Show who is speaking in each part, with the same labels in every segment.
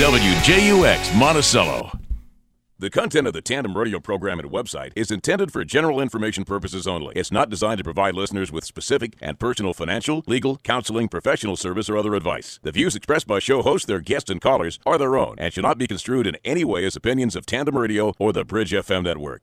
Speaker 1: WJUX Monticello. The content of the Tandem Radio program and website is intended for general information purposes only. It's not designed to provide listeners with specific and personal financial, legal, counseling, professional service, or other advice. The views expressed by show hosts, their guests, and callers are their own and should not be construed in any way as opinions of Tandem Radio or the Bridge FM network.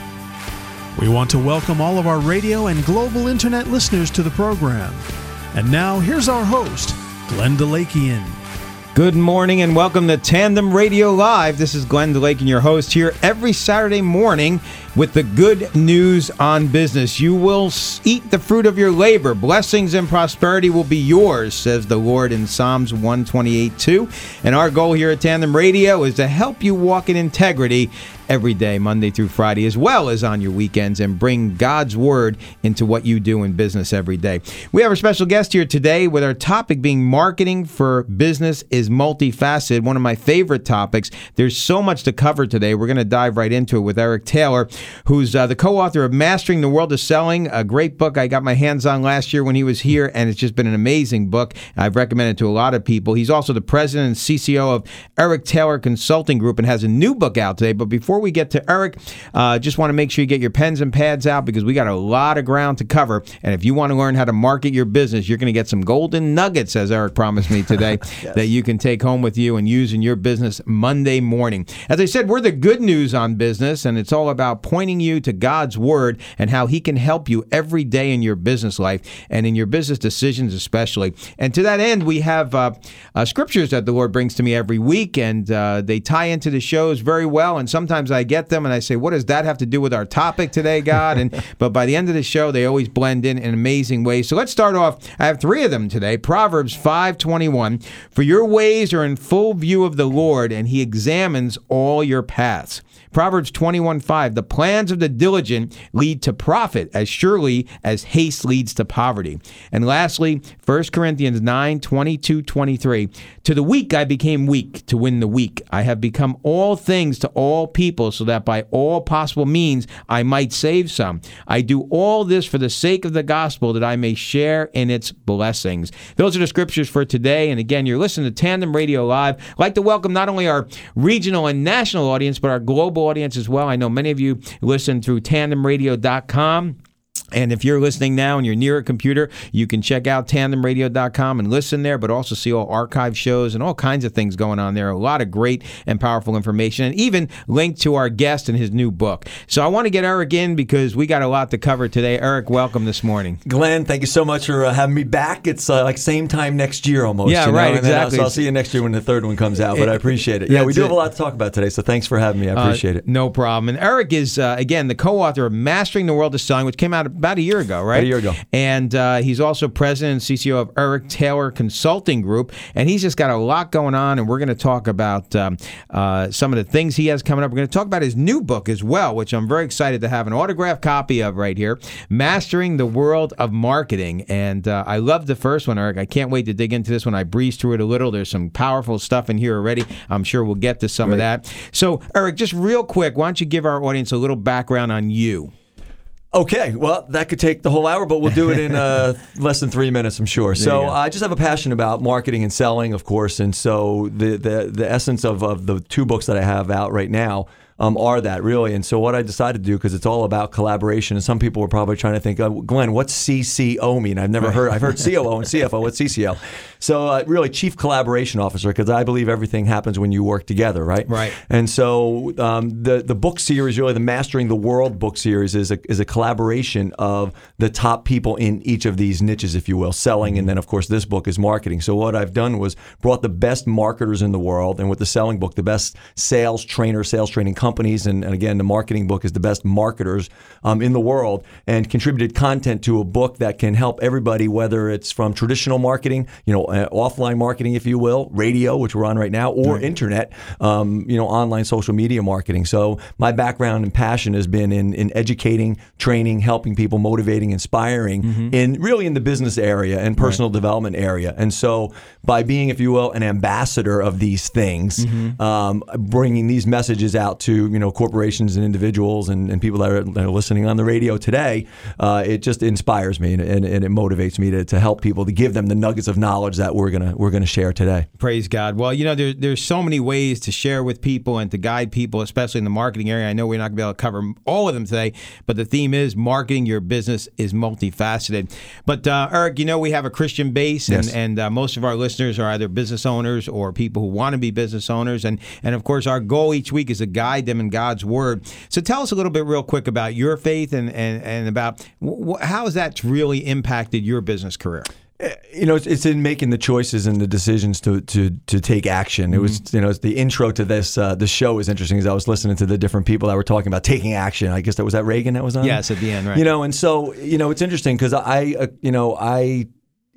Speaker 2: We want to welcome all of our radio and global internet listeners to the program. And now, here's our host, Glenn DeLakian.
Speaker 3: Good morning and welcome to Tandem Radio Live. This is Glenn DeLakian, your host here every Saturday morning with the good news on business. You will eat the fruit of your labor. Blessings and prosperity will be yours, says the Lord in Psalms 128 2. And our goal here at Tandem Radio is to help you walk in integrity every day, Monday through Friday, as well as on your weekends, and bring God's Word into what you do in business every day. We have a special guest here today with our topic being marketing for business is multifaceted, one of my favorite topics. There's so much to cover today. We're going to dive right into it with Eric Taylor, who's uh, the co author of Mastering the World of Selling, a great book I got my hands on last year when he was here, and it's just been an amazing book. I've recommended to a lot of people. He's also the president and CCO of Eric Taylor Consulting Group and has a new book out today. But before we get to Eric, uh, just want to make sure you get your pens and pads out because we got a lot of ground to cover. And if you want to learn how to market your business, you're going to get some golden nuggets, as Eric promised me today, yes. that you can take home with you and use in your business Monday morning. As I said, we're the good news on business, and it's all about pointing you to God's Word and how He can help you every day in your business life and in your business decisions, especially. And to that end, we have uh, uh, scriptures that the Lord brings to me every week, and uh, they tie into the shows very well. And sometimes I get them and I say, what does that have to do with our topic today, God? And but by the end of the show, they always blend in in amazing ways. So let's start off. I have three of them today. Proverbs 5:21. For your ways are in full view of the Lord, and He examines all your paths. Proverbs 21:5 The plans of the diligent lead to profit as surely as haste leads to poverty. And lastly, 1 Corinthians 9:22 23 To the weak I became weak to win the weak. I have become all things to all people so that by all possible means I might save some. I do all this for the sake of the gospel that I may share in its blessings. Those are the scriptures for today and again you're listening to Tandem Radio Live. I'd like to welcome not only our regional and national audience but our global audience as well. I know many of you listen through tandemradio.com. And if you're listening now and you're near a computer, you can check out tandemradio.com and listen there, but also see all archive shows and all kinds of things going on there. A lot of great and powerful information, and even link to our guest and his new book. So I want to get Eric in because we got a lot to cover today. Eric, welcome this morning.
Speaker 4: Glenn, thank you so much for uh, having me back. It's uh, like same time next year almost.
Speaker 3: Yeah, right, exactly.
Speaker 4: so I'll see you next year when the third one comes out, but I appreciate it. Yeah, we do have a lot to talk about today, so thanks for having me. I uh, appreciate uh, it.
Speaker 3: No problem. And Eric is, uh, again, the co author of Mastering the World of Song, which came out about a year ago, right?
Speaker 4: About a year ago.
Speaker 3: And uh, he's also president and CCO of Eric Taylor Consulting Group. And he's just got a lot going on. And we're going to talk about um, uh, some of the things he has coming up. We're going to talk about his new book as well, which I'm very excited to have an autographed copy of right here Mastering the World of Marketing. And uh, I love the first one, Eric. I can't wait to dig into this one. I breezed through it a little. There's some powerful stuff in here already. I'm sure we'll get to some
Speaker 4: Great.
Speaker 3: of that. So, Eric, just real quick, why don't you give our audience a little background on you?
Speaker 4: Okay, well, that could take the whole hour, but we'll do it in uh, less than three minutes, I'm sure. So I just have a passion about marketing and selling, of course, and so the the, the essence of, of the two books that I have out right now um, are that really. And so what I decided to do because it's all about collaboration, and some people were probably trying to think, oh, Glenn, what's CCO mean? I've never heard. I've heard COO and CFO. What's CCO? So uh, really, Chief Collaboration Officer, because I believe everything happens when you work together, right?
Speaker 3: Right.
Speaker 4: And so um, the the book series, really, the Mastering the World book series, is a is a collaboration of the top people in each of these niches, if you will, selling, and then of course this book is marketing. So what I've done was brought the best marketers in the world, and with the selling book, the best sales trainer, sales training companies, and, and again, the marketing book is the best marketers um, in the world, and contributed content to a book that can help everybody, whether it's from traditional marketing, you know, uh, offline marketing, if you will, radio, which we're on right now, or internet, um, you know, online social media marketing. So my background and passion has been in, in educating, training, helping people, motivating, inspiring, in really in the business area and personal development area. And so by being, if you will, an ambassador of these things, um, bringing these messages out to you know corporations and individuals and, and people that are, that are listening on the radio today, uh, it just inspires me and, and, and it motivates me to, to help people to give them the nuggets of knowledge that we're gonna we're gonna share today.
Speaker 3: Praise God. Well, you know, there, there's so many ways to share with people and to guide people, especially in the marketing area. I know we're not going to be able to cover all of them today, but the theme is marketing your business is multifaceted. But uh, Eric, you know, we have a Christian base, and,
Speaker 4: Yes.
Speaker 3: and uh, most of our listeners are either business owners or people who want to be business owners. And, and of course, our goal each week is to guide them in God's Word. So tell us a little bit, real quick, about your faith and, and, and about wh- how has that really impacted your business career?
Speaker 4: you know, it's, it's in making the choices and the decisions to to to take action. It was, you know, the intro to this uh, the show was interesting as I was listening to the different people that were talking about taking action. I guess that was that Reagan that was on.
Speaker 3: Yes, at the end, right.
Speaker 4: You know, and so you know, it's interesting because I, uh, you know, I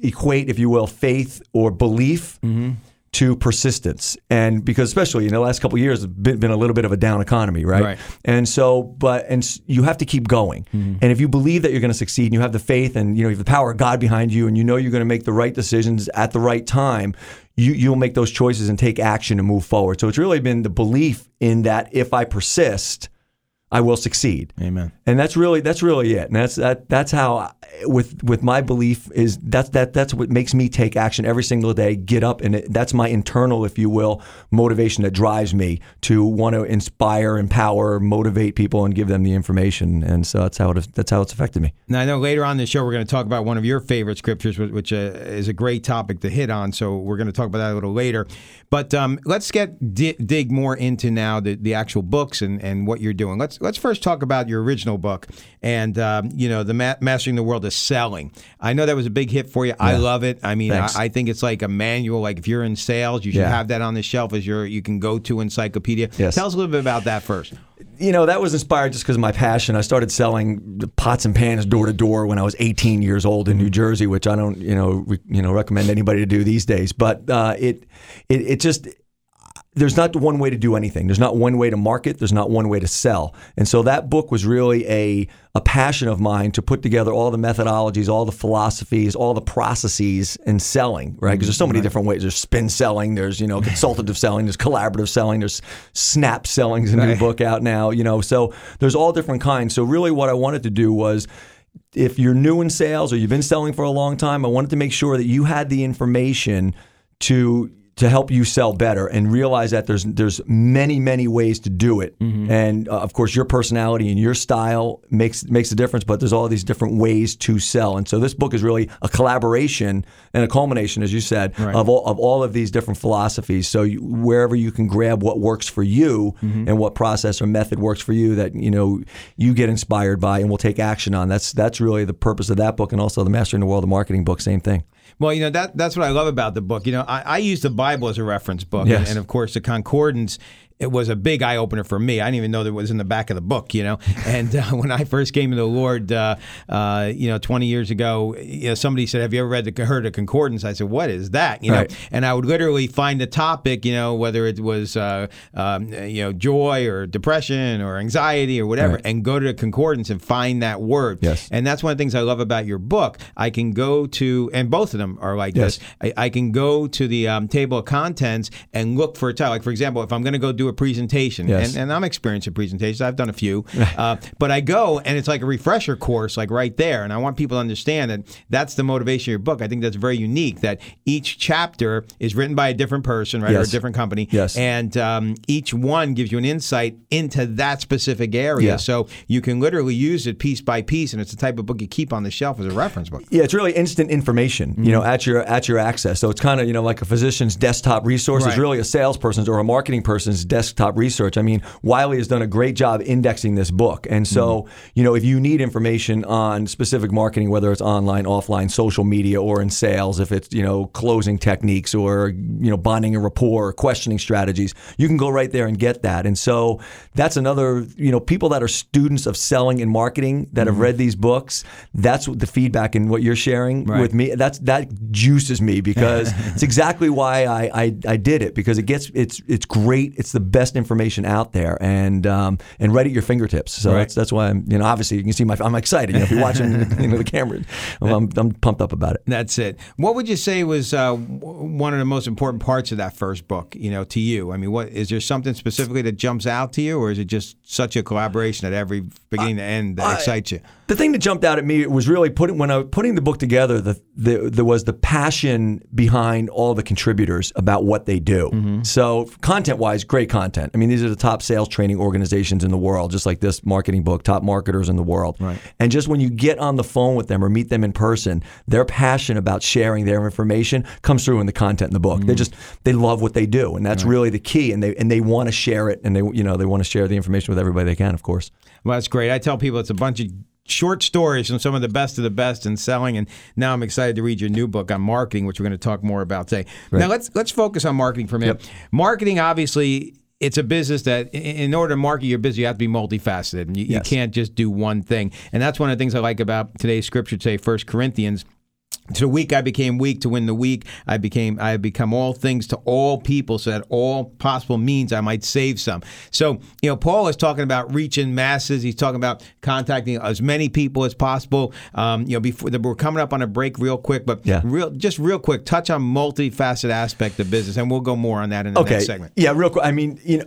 Speaker 4: equate, if you will, faith or belief. To persistence, and because especially in the last couple of years, it's been, been a little bit of a down economy, right?
Speaker 3: Right.
Speaker 4: And so, but and you have to keep going. Mm-hmm. And if you believe that you're going to succeed, and you have the faith, and you know you have the power of God behind you, and you know you're going to make the right decisions at the right time, you you'll make those choices and take action and move forward. So it's really been the belief in that if I persist, I will succeed.
Speaker 3: Amen.
Speaker 4: And that's really that's really it. And that's that that's how I- with with my belief is that's that that's what makes me take action every single day, get up and it, that's my internal if you will motivation that drives me to want to inspire, empower, motivate people and give them the information. And so that's how it that's how it's affected me.
Speaker 3: Now, I know later on in the show we're going to talk about one of your favorite scriptures, which, which uh, is a great topic to hit on. So we're going to talk about that a little later. But um, let's get di- dig more into now the, the actual books and, and what you're doing. Let's let's first talk about your original book and um, you know the ma- mastering the world of selling. I know that was a big hit for you. I love it. I mean, I, I think it's like a manual. Like if you're in sales, you should
Speaker 4: Yeah.
Speaker 3: have that on the shelf as your you can go to encyclopedia.
Speaker 4: Yes.
Speaker 3: Tell us a little bit about that first.
Speaker 4: you know that was inspired just because of my passion. I started selling pots and pans door to door when I was 18 years old in New Jersey, which I don't you know re, you know recommend anybody to do these days. But uh, it, it it just there's not one way to do anything. There's not one way to market. There's not one way to sell. And so that book was really a a passion of mine to put together all the methodologies, all the philosophies, all the processes in selling, right? Because there's so many different ways. There's spin selling. There's you know consultative selling. There's collaborative selling. There's snap selling. Is a new
Speaker 3: Right.
Speaker 4: book out now. You know, so there's all different kinds. So really, what I wanted to do was if you're new in sales or you've been selling for a long time, I wanted to make sure that you had the information to to help you sell better and realize that there's there's many many ways to do it. And uh, of course your personality and your style makes makes a difference but there's all these different ways to sell. And so this book is really a collaboration and a culmination as you said of all of all of these different philosophies. So you, wherever you can grab what works for you and what process or method works for you that you know you get inspired by and will take action on that's that's really the purpose of that book and also the mastering the world of marketing book same thing
Speaker 3: Well, you know that that's what I love about the book. You know, I, I use the Bible as a reference book,
Speaker 4: Yes.
Speaker 3: and, and of course the concordance. It was a big eye opener for me. I didn't even know that it was in the back of the book, you know. And uh, when I first came to the Lord, uh, uh, you know, 20 years ago, you know, somebody said, "Have you ever read the heard of concordance?" I said, "What is that?" You know. And I would literally find a topic, you know, whether it was, uh, um, you know, joy or depression or anxiety or whatever,
Speaker 4: Right.
Speaker 3: and go to the concordance and find that word.
Speaker 4: Yes.
Speaker 3: And that's one of the things I love about your book. I can go to, and both of them are like
Speaker 4: Yes.
Speaker 3: this. I, I can go to the um, table of contents and look for a title. Like, for example, if I'm going to go do do a presentation,
Speaker 4: Yes.
Speaker 3: and, and I'm experienced in presentations. I've done a few, uh, but I go and it's like a refresher course, like right there. And I want people to understand that that's the motivation of your book. I think that's very unique. That each chapter is written by a different person, right, or a different company,
Speaker 4: Yes.
Speaker 3: and um, each one gives you an insight into that specific area.
Speaker 4: Yeah.
Speaker 3: So you can literally use it piece by piece, and it's the type of book you keep on the shelf as a reference book.
Speaker 4: Yeah, it's really instant information, you know, at your at your access. So it's kind of you know like a physician's desktop resource. It's
Speaker 3: Right.
Speaker 4: really a salesperson's or a marketing person's desktop research. I mean, Wiley has done a great job indexing this book, and so mm-hmm. you know if you need information on specific marketing, whether it's online, offline, social media, or in sales, if it's you know closing techniques or you know bonding a rapport, or questioning strategies, you can go right there and get that. And so that's another you know people that are students of selling and marketing that have mm-hmm. read these books. That's what the feedback and what you're sharing
Speaker 3: Right.
Speaker 4: with me. That's that juices me because it's exactly why I, I I did it because it gets it's it's great. It's the best information out there and um, and right at your fingertips. So
Speaker 3: Right.
Speaker 4: that's that's why I'm you know obviously you can see my I'm excited. You know, if you're watching you know the camera, I'm, I'm pumped up about it.
Speaker 3: That's it. What would you say was uh, one of the most important parts of that first book? You know, to you. I mean, what is there something specifically that jumps out to you, or is it just such a collaboration at every beginning to end that excites you?
Speaker 4: The thing that jumped out at me was really putting when I was putting the book together. The, the there was the passion behind all the contributors about what they do.
Speaker 3: Mm-hmm.
Speaker 4: So content wise, great content. I mean, these are the top sales training organizations in the world, just like this marketing book, top marketers in the world.
Speaker 3: Right.
Speaker 4: And just when you get on the phone with them or meet them in person, their passion about sharing their information comes through in the content in the book.
Speaker 3: Mm-hmm.
Speaker 4: They just they love what they do, and that's really the key. And they and they want to share it, and they you know they want to share the information with everybody they can, of course.
Speaker 3: Well, that's great. I tell people it's a bunch of short stories from some of the best of the best in selling, and now I'm excited to read your new book on marketing, which we're going to talk more about today. Now let's let's focus on marketing for a minute. Marketing, obviously. It's a business that, in order to market your business, you have to be multifaceted. And You, you can't just do one thing. And that's one of the things I like about today's scripture today, First Corinthians. To the weak I became weak to win the weak. I became I have become all things to all people so that all possible means I might save some. So, you know, Paul is talking about reaching masses. He's talking about contacting as many people as possible. Um, you know, before we're coming up on a break real quick, but
Speaker 4: Yeah.
Speaker 3: real just real quick, touch on multifaceted aspect of business and we'll go more on that in the
Speaker 4: okay.
Speaker 3: next segment.
Speaker 4: Yeah, real quick. I mean, you know,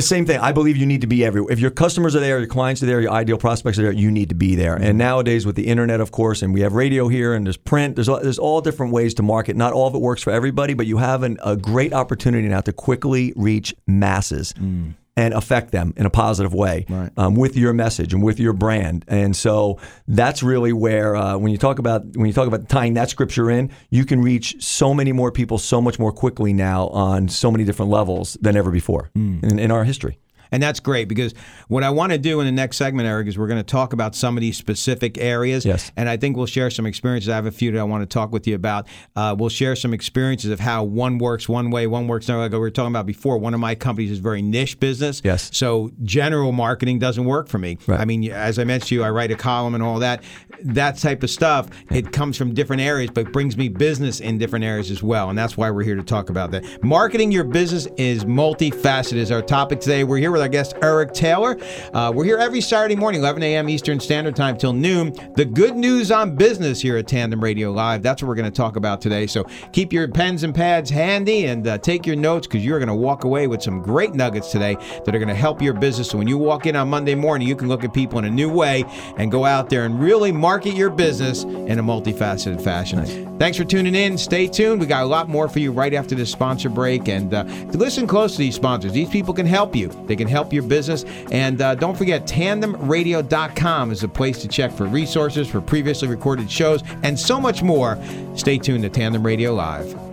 Speaker 4: same thing. I believe you need to be everywhere. If your customers are there, your clients are there, your ideal prospects are there, you need to be there. And nowadays, with the internet, of course, and we have radio here, and there's print. There's all, there's all different ways to market. Not all of it works for everybody, but you have an, a great opportunity now to quickly reach masses. Mm. And affect them in a positive way
Speaker 3: Right.
Speaker 4: um, with your message and with your brand, and so that's really where uh, when you talk about when you talk about tying that scripture in, you can reach so many more people so much more quickly now on so many different levels than ever before in, in our history.
Speaker 3: And that's great because what I want to do in the next segment, Eric, is we're going to talk about some of these specific areas.
Speaker 4: Yes.
Speaker 3: And I think we'll share some experiences. I have a few that I want to talk with you about. Uh, we'll share some experiences of how one works one way, one works another. Like we were talking about before, one of my companies is very niche business.
Speaker 4: Yes.
Speaker 3: So general marketing doesn't work for me.
Speaker 4: Right.
Speaker 3: I mean, as I mentioned to you, I write a column and all that. That type of stuff, it comes from different areas, but brings me business in different areas as well. And that's why we're here to talk about that. Marketing your business is multifaceted is our topic today. We're here with our guest, Eric Taylor. Uh, we're here every Saturday morning, 11 a.m. Eastern Standard Time till noon. The good news on business here at Tandem Radio Live. That's what we're going to talk about today. So keep your pens and pads handy and uh, take your notes because you're going to walk away with some great nuggets today that are going to help your business. So when you walk in on Monday morning, you can look at people in a new way and go out there and really market your business in a multifaceted fashion. Thanks for tuning in. Stay tuned. We got a lot more for you right after this sponsor break. And uh, listen close to these sponsors. These people can help you. They can help your business. And uh, don't forget, tandemradio.com is a place to check for resources for previously recorded shows and so much more. Stay tuned to Tandem Radio Live.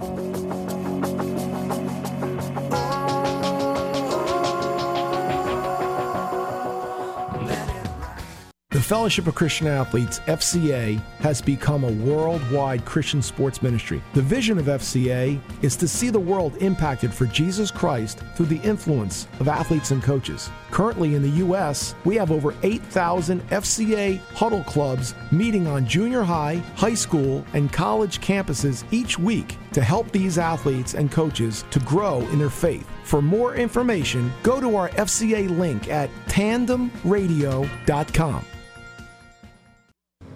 Speaker 5: Fellowship of Christian Athletes, FCA, has become a worldwide Christian sports ministry. The vision of FCA is to see the world impacted for Jesus Christ through the influence of athletes and coaches. Currently in the U.S., we have over 8,000 FCA huddle clubs meeting on junior high, high school, and college campuses each week to help these athletes and coaches to grow in their faith. For more information, go to our FCA link at tandemradio.com.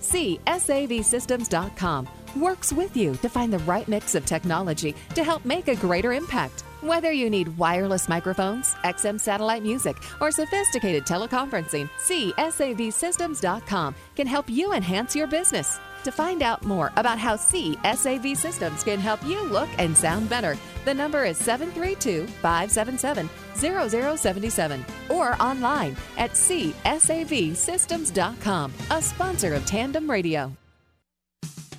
Speaker 6: CSAVSystems.com works with you to find the right mix of technology to help make a greater impact. Whether you need wireless microphones, XM satellite music, or sophisticated teleconferencing, CSAVSystems.com can help you enhance your business. To find out more about how CSAV Systems can help you look and sound better, the number is 732 577 0077 or online at CSAVSystems.com, a sponsor of Tandem Radio.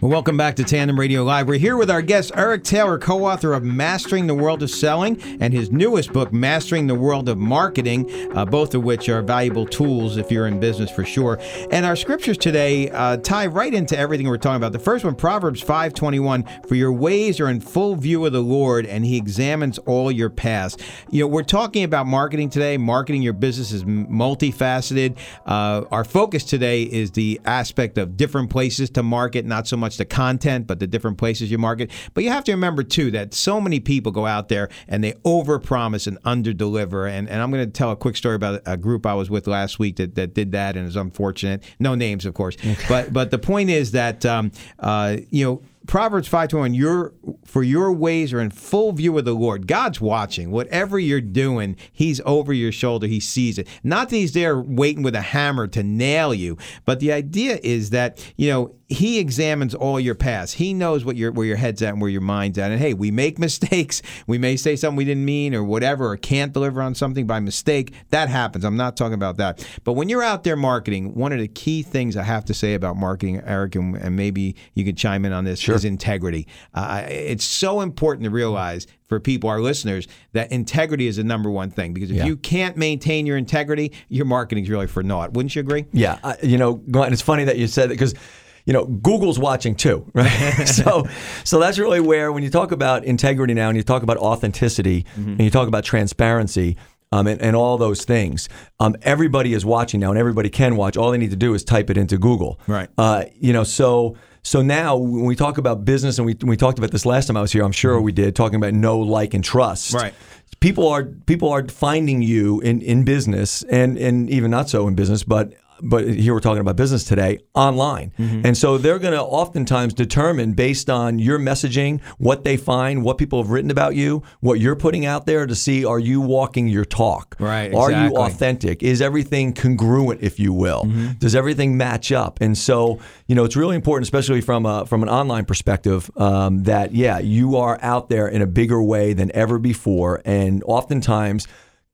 Speaker 3: Well, welcome back to Tandem Radio Live. We're here with our guest, Eric Taylor, co author of Mastering the World of Selling and his newest book, Mastering the World of Marketing, uh, both of which are valuable tools if you're in business for sure. And our scriptures today uh, tie right into everything we're talking about. The first one, Proverbs 5.21, For your ways are in full view of the Lord, and he examines all your paths. You know, we're talking about marketing today. Marketing your business is multifaceted. Uh, our focus today is the aspect of different places to market, not so much the content, but the different places you market. But you have to remember too that so many people go out there and they overpromise and underdeliver. And and I'm going to tell a quick story about a group I was with last week that, that did that and is unfortunate. No names, of course. but but the point is that um, uh, you know Proverbs 5:21 your for your ways are in full view of the Lord. God's watching. Whatever you're doing, he's over your shoulder. He sees it. Not that he's there waiting with a hammer to nail you, but the idea is that, you know, he examines all your past. He knows what your where your head's at and where your mind's at. And hey, we make mistakes. We may say something we didn't mean or whatever, or can't deliver on something by mistake. That happens. I'm not talking about that. But when you're out there marketing, one of the key things I have to say about marketing, Eric, and, and maybe you could chime in on this, sure. is integrity. Uh, it's so important to realize for people, our listeners, that integrity is the number one thing. Because if
Speaker 4: Yeah.
Speaker 3: you can't maintain your integrity, your marketing's really for naught. Wouldn't you agree?
Speaker 4: Yeah, I, you know, Glenn, it's funny that you said that because you know Google's watching too, right? so, so that's really where when you talk about integrity now, and you talk about authenticity, and you talk about transparency. Um, and, and all those things. Um, everybody is watching now, and everybody can watch. All they need to do is type it into Google.
Speaker 3: Right.
Speaker 4: Uh, you know, so so now when we talk about business, and we we talked about this last time I was here, I'm sure we did, talking about know, like, and trust.
Speaker 3: Right.
Speaker 4: People are people are finding you in, in business and, and even not so in business, but but here we're talking about business today online. And so they're going to oftentimes determine based on your messaging, what they find, what people have written about you, what you're putting out there to see are you walking your talk?
Speaker 3: Right,
Speaker 4: Are you authentic? Is everything congruent, if you will? Does everything match up? And so, you know, it's really important, especially from a, from an online perspective, um, that yeah, you are out there in a bigger way than ever before, and oftentimes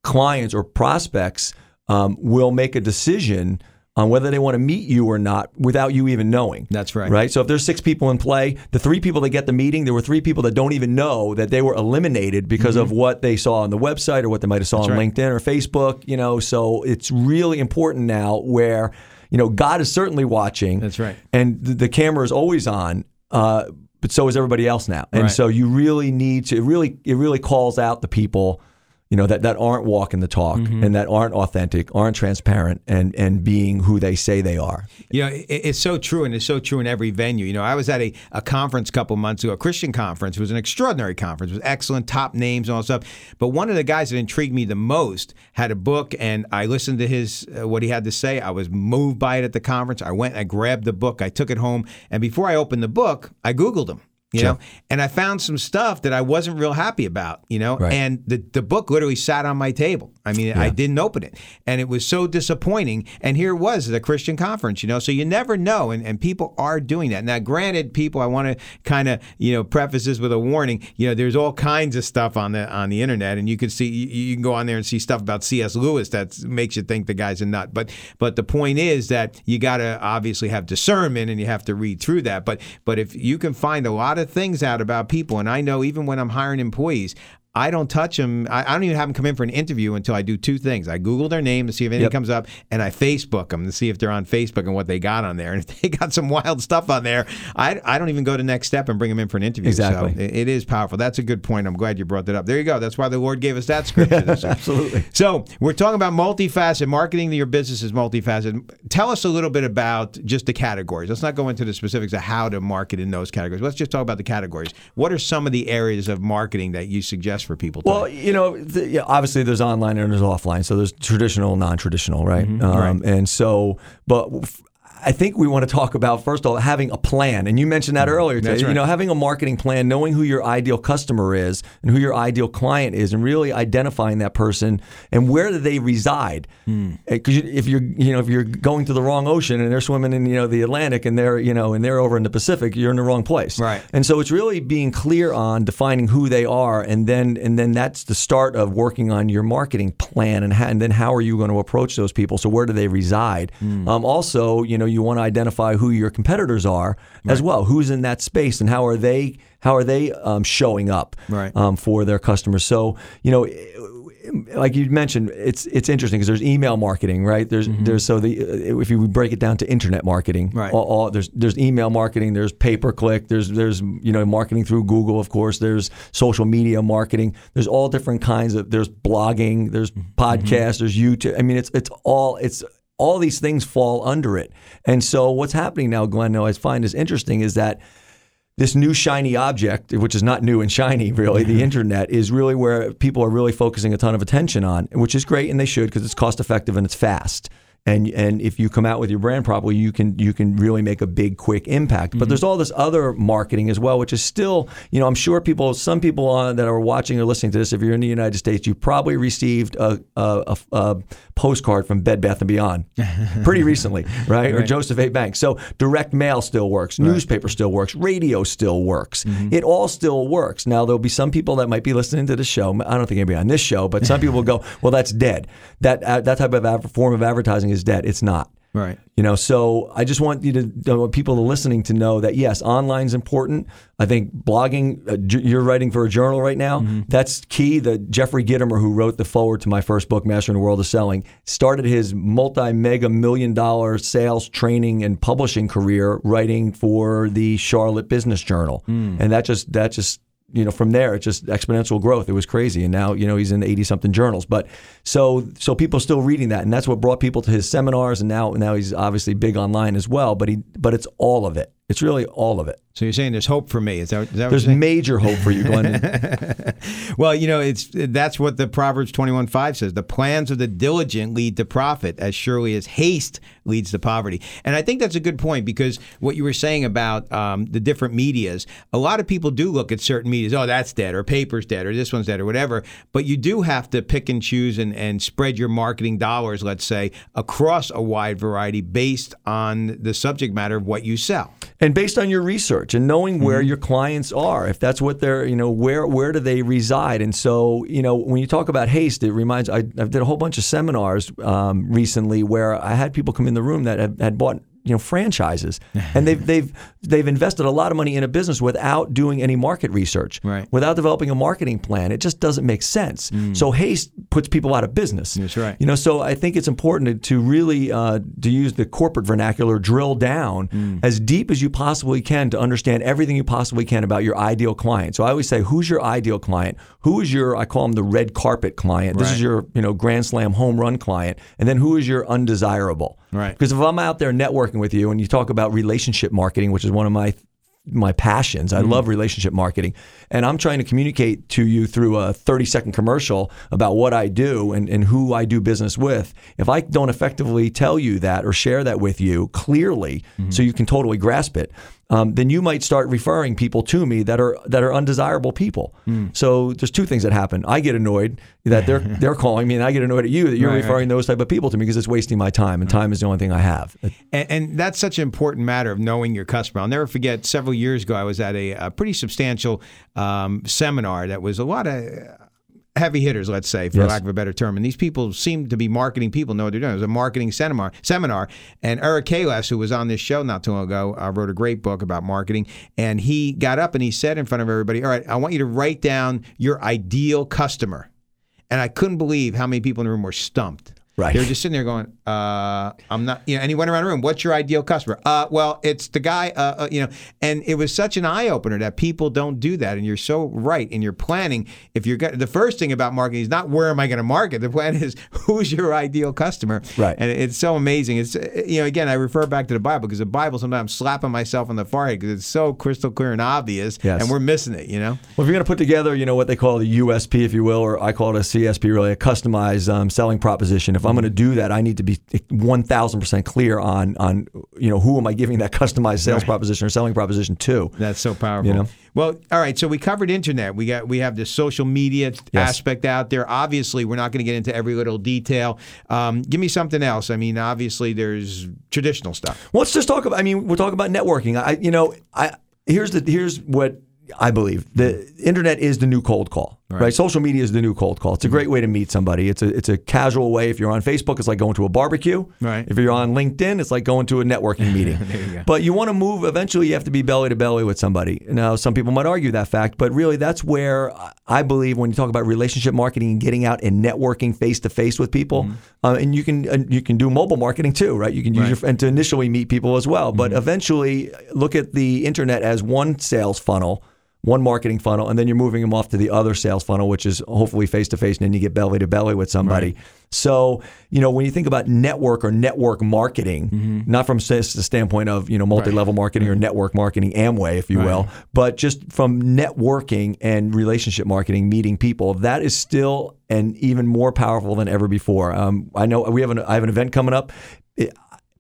Speaker 4: clients or prospects um, will make a decision on whether they want to meet you or not without you even knowing.
Speaker 3: That's right.
Speaker 4: Right. So if there's six people in play, the three people that get the meeting, there were three people that don't even know that they were eliminated because of what they saw on the website or what they might have saw on
Speaker 3: Mm-hmm. right.
Speaker 4: LinkedIn or Facebook. You know, so it's really important now where you know God is certainly watching.
Speaker 3: That's right.
Speaker 4: And the, the camera is always on. Uh, but so is everybody else now, and
Speaker 3: Right.
Speaker 4: so you really need to. It really, it really calls out the people you know that, that aren't walking the talk
Speaker 3: Mm-hmm.
Speaker 4: and that aren't authentic, aren't transparent, and and being who they say they are.
Speaker 3: You know, it, it's so true, and it's so true in every venue. You know, I was at a, a conference a couple months ago, a Christian conference. It was an extraordinary conference. It was excellent, top names and all stuff. But one of the guys that intrigued me the most had a book, and I listened to his uh, what he had to say. I was moved by it at the conference. I went, I grabbed the book, I took it home, and before I opened the book, I Googled him. You
Speaker 4: Sure.
Speaker 3: know, and I found some stuff that I wasn't real happy about, you know,
Speaker 4: Right.
Speaker 3: and the the book literally sat on my table. I mean, I didn't open it, and it was so disappointing. And here it was at a Christian conference, you know, so you never know, and and people are doing that. Now, granted, people, I want to kind of you know preface this with a warning. You know, there's all kinds of stuff on the on the internet, and you can see you, you can go on there and see stuff about C.S. Lewis that makes you think the guy's a nut. But but the point is that you got to obviously have discernment, and you have to read through that. But but if you can find a lot of things out about people, and I know even when I'm hiring employees. I don't touch them. I, I don't even have them come in for an interview until I do two things. I Google their name to see if anything
Speaker 4: Yep.
Speaker 3: comes up, and I Facebook them to see if they're on Facebook and what they got on there. And if they got some wild stuff on there, I, I don't even go to next step and bring them in for an interview.
Speaker 4: Exactly.
Speaker 3: So it, it is powerful. That's a good point. I'm glad you brought that up. There you go. That's why the Lord gave us that scripture. Absolutely. So we're talking about multifaceted marketing. Your business is multifaceted. Tell us a little bit about just the categories. Let's not go into the specifics of how to market in those categories. Let's just talk about the categories. What are some of the areas of marketing that you suggest for people?
Speaker 4: To
Speaker 3: well,
Speaker 4: you know, the, yeah, obviously there's online and there's offline. So there's traditional, non-traditional, right? Um, And so, but I think we want to talk about first of all having a plan, and you mentioned that earlier. Ted.
Speaker 3: That's
Speaker 4: You know, having a marketing plan, knowing who your ideal customer is and who your ideal client is, and really identifying that person and where do they reside. Because if you're, you know, if you're going to the wrong ocean and they're swimming in, you know, the Atlantic and they're, you know, and they're over in the Pacific, you're in the wrong place.
Speaker 3: Right.
Speaker 4: And so it's really being clear on defining who they are, and then and then that's the start of working on your marketing plan, and, how, and then how are you going to approach those people? So where do they reside?
Speaker 3: Hmm.
Speaker 4: Um, also, you know, you want to identify who your competitors are as well. Who's in that space, and how are they how are they um, showing up
Speaker 3: Right.
Speaker 4: um, for their customers? So you know. Like you mentioned, it's it's interesting because there's email marketing, right? There's there's so the uh, if you break it down to internet marketing,
Speaker 3: Mm-hmm. Right.
Speaker 4: all, all- there's there's email marketing, there's pay per click, there's there's you know marketing through Google, of course. There's social media marketing. There's all different kinds of. There's blogging. There's
Speaker 3: Mm-hmm.
Speaker 4: podcasts. There's YouTube. I mean, it's it's all it's all these things fall under it. And so what's happening now, Glenn? Now I find is interesting is that this new shiny object, which is not new and shiny, really, the internet is really where people are really focusing a ton of attention on, which is great, and they should because it's cost effective and it's fast. And and if you come out with your brand properly, you can you can really make a big, quick impact. But there's all this other marketing as well, which is still, you know, I'm sure people, some people on that are watching or listening to this, if you're in the United States, you probably received a, a, a, a postcard from Bed Bath and Beyond pretty recently, right? Or Joseph A. Banks. So direct mail still works, newspaper still works, radio still works. It all still works. Now there'll be some people that might be listening to the show. I don't think anybody on this show, but some people will go, "Well, that's dead. That uh, that type of adver- form of advertising is dead." It's not.
Speaker 3: Right.
Speaker 4: You know, so I just want you to uh, people listening to know that yes, online's important. I think blogging. Uh, j- you're writing for a journal right now. That's key. The Jeffrey Gitomer, who wrote the foreword to my first book, Mastering the World of Selling, started his multi-mega million dollar sales training and publishing career writing for the Charlotte Business Journal, and that just that just you know, from there, it's just exponential growth. It was crazy, and now you know he's in eighty something journals. But so so people are still reading that, and that's what brought people to his seminars. And now now he's obviously big online as well. But he but it's all of it. It's really all of it.
Speaker 3: So you're saying there's hope for me? Is that, is that
Speaker 4: There's major hope for you, Glenn.
Speaker 3: Well, you know, it's that's what the Proverbs 21:5 says. The plans of the diligent lead to profit as surely as haste leads to poverty. And I think that's a good point because what you were saying about um, the different medias, a lot of people do look at certain medias, oh, that's dead, or paper's dead, or this one's dead, or whatever. But you do have to pick and choose and, and spread your marketing dollars, let's say, across a wide variety based on the subject matter of what you sell.
Speaker 4: and based on your research and knowing where your clients are if that's what they're you know where where do they reside and so you know when you talk about haste it reminds i, I did a whole bunch of seminars um, recently where i had people come in the room that had, had bought you know franchises. And they've they've they've invested a lot of money in a business without doing any market research
Speaker 3: Right.
Speaker 4: without developing a marketing plan. It just doesn't make sense. So haste puts people out of business.
Speaker 3: That's right.
Speaker 4: you know so i think it's important to, to really uh, to use the corporate vernacular drill down
Speaker 3: Mm.
Speaker 4: as deep as you possibly can to understand everything you possibly can about your ideal client. So i always say who's your ideal client? Who is your i call them the red carpet client? This is your you know grand slam home run client. And then who is your undesirable
Speaker 3: Right.
Speaker 4: because if i'm out there networking with you and you talk about relationship marketing which is one of my my passions. I mm-hmm. love relationship marketing. And I'm trying to communicate to you through a 30 second commercial about what I do and, and who I do business with. If I don't effectively tell you that or share that with you clearly mm-hmm. so you can totally grasp it, um, then you might start referring people to me that are that are undesirable people.
Speaker 3: Hmm.
Speaker 4: So there's two things that happen. I get annoyed that they're they're calling me, and I get annoyed at you that you're
Speaker 3: Right,
Speaker 4: referring those type of people to me because it's wasting my time, and time is the only thing I have.
Speaker 3: And, and that's such an important matter of knowing your customer. I'll never forget several years ago, I was at a, a pretty substantial um, seminar that was a lot of heavy hitters, let's say, for
Speaker 4: Yes.
Speaker 3: lack of a better term. And these people seem to be marketing people, know what they're doing. It was a marketing seminar. Seminar, and Eric Kales, who was on this show not too long ago, uh, wrote a great book about marketing. And he got up and he said in front of everybody, "All right, I want you to write down your ideal customer." And I couldn't believe how many people in the room were stumped.
Speaker 4: Right.
Speaker 3: They were just sitting there going, uh, I'm not, you know, and he went around the room, what's your ideal customer? Uh, well, it's the guy, uh, uh, you know, and it was such an eye opener that people don't do that. And you're so right in your planning. If you're, the first thing about marketing is not where am I going to market? The plan is who's your ideal customer?
Speaker 4: Right.
Speaker 3: And it's so amazing. It's, uh, you know, again, I refer back to the Bible because the Bible sometimes I'm slapping myself on the forehead because it's so crystal clear and obvious.
Speaker 4: Yes.
Speaker 3: And we're missing it, you know?
Speaker 4: Well, if you're going to put together, you know, what they call the USP, if you will, or I call it a CSP, really a customized um, selling proposition. If I'm going to do that, I need to be 1,000% clear on, on, you know, who am I giving that customized sales proposition or selling proposition to?
Speaker 3: That's so powerful.
Speaker 4: You know?
Speaker 3: Well, all right. So we covered internet. We got we have the social media aspect out there. Obviously, we're not going to get into every little detail. Um, give me something else. I mean, obviously, there's traditional stuff.
Speaker 4: Well, let's just talk about. I mean, we're talking about networking. I, you know, I here's the here's what I believe. The internet is the new cold call. Right. Social media is the new cold call. It's a great way to meet somebody. It's a it's a casual way. If you're on Facebook, it's like going to a barbecue.
Speaker 3: Right.
Speaker 4: If you're on LinkedIn, it's like going to a networking meeting. But you want to move. Eventually, you have to be belly to belly with somebody. Now, some people might argue that fact, but really, that's where I believe when you talk about relationship marketing and getting out and networking face to face with people, uh, and you can and you can do mobile marketing too, right? You can use your and to initially meet people as well, but eventually look at the internet as one sales funnel one marketing funnel, and then you're moving them off to the other sales funnel, which is hopefully face to face, and then you get belly to belly with somebody. So, you know, when you think about network or network marketing, not from the standpoint of you know multi-level marketing or network marketing, Amway, if you will, but just from networking and relationship marketing, meeting people, that is still and even more powerful than ever before. Um, I know we have an I have an event coming up.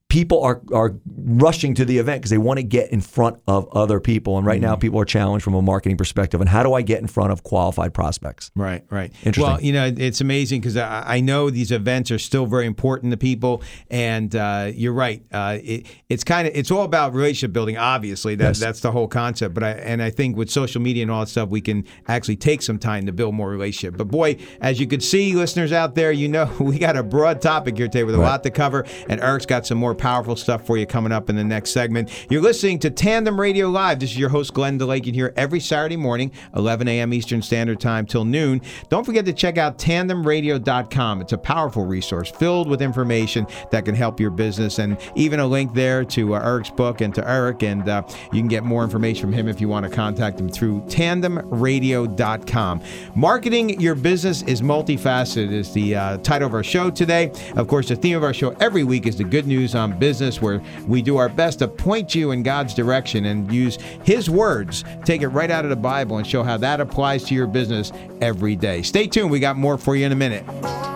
Speaker 4: People are are rushing to the event because they want to get in front of other people. And right now, people are challenged from a marketing perspective. And how do I get in front of qualified prospects?
Speaker 3: Right, right.
Speaker 4: Interesting.
Speaker 3: Well, you know, it's amazing because I, I know these events are still very important to people, and uh, you're right. Uh, it, it's kind of it's all about relationship building. Obviously, that
Speaker 4: Yes.
Speaker 3: that's the whole concept. But I and I think with social media and all that stuff, we can actually take some time to build more relationship. But boy, as you could see, listeners out there, you know we got a broad topic here today with a lot to cover, and Eric's got some more powerful stuff for you coming up in the next segment. You're listening to Tandem Radio Live. This is your host Glenn DeLake, here every Saturday morning, 11 a.m. Eastern Standard Time till noon. Don't forget to check out tandemradio.com. It's a powerful resource filled with information that can help your business, and even a link there to uh, Eric's book and to Eric. And uh, you can get more information from him if you want to contact him through tandemradio.com. Marketing your business is multifaceted is the uh, title of our show today. Of course, the theme of our show every week is the good news on business, where we do our best to point you in God's direction and use His words, take it right out of the Bible, and show how that applies to your business every day. Stay tuned. We got more for you in a minute.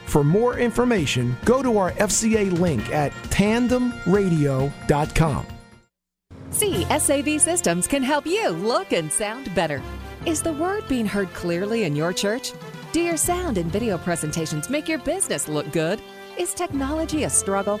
Speaker 5: For more information, go to our FCA link at tandemradio.com.
Speaker 6: CSAV Systems can help you look and sound better. Is the word being heard clearly in your church? Do your sound and video presentations make your business look good? Is technology a struggle?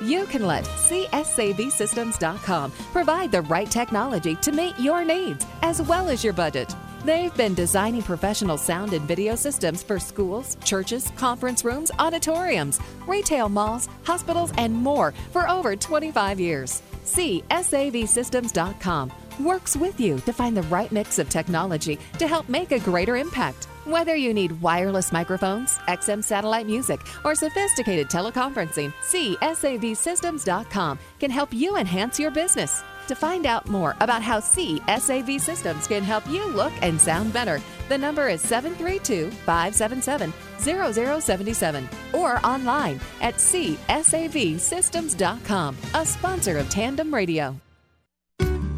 Speaker 6: You can let CSAVSystems.com provide the right technology to meet your needs as well as your budget. They've been designing professional sound and video systems for schools, churches, conference rooms, auditoriums, retail malls, hospitals, and more for over 25 years. CSAVSystems.com works with you to find the right mix of technology to help make a greater impact. Whether you need wireless microphones, XM satellite music, or sophisticated teleconferencing, CSAVSystems.com can help you enhance your business. To find out more about how CSAV Systems can help you look and sound better, the number is 732 577 0077 or online at CSAVSystems.com, a sponsor of Tandem Radio.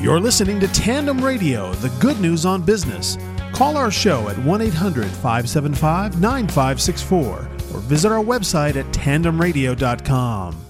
Speaker 2: You're listening to Tandem Radio, the good news on business. Call our show at 1 800 575 9564 or visit our website at tandemradio.com.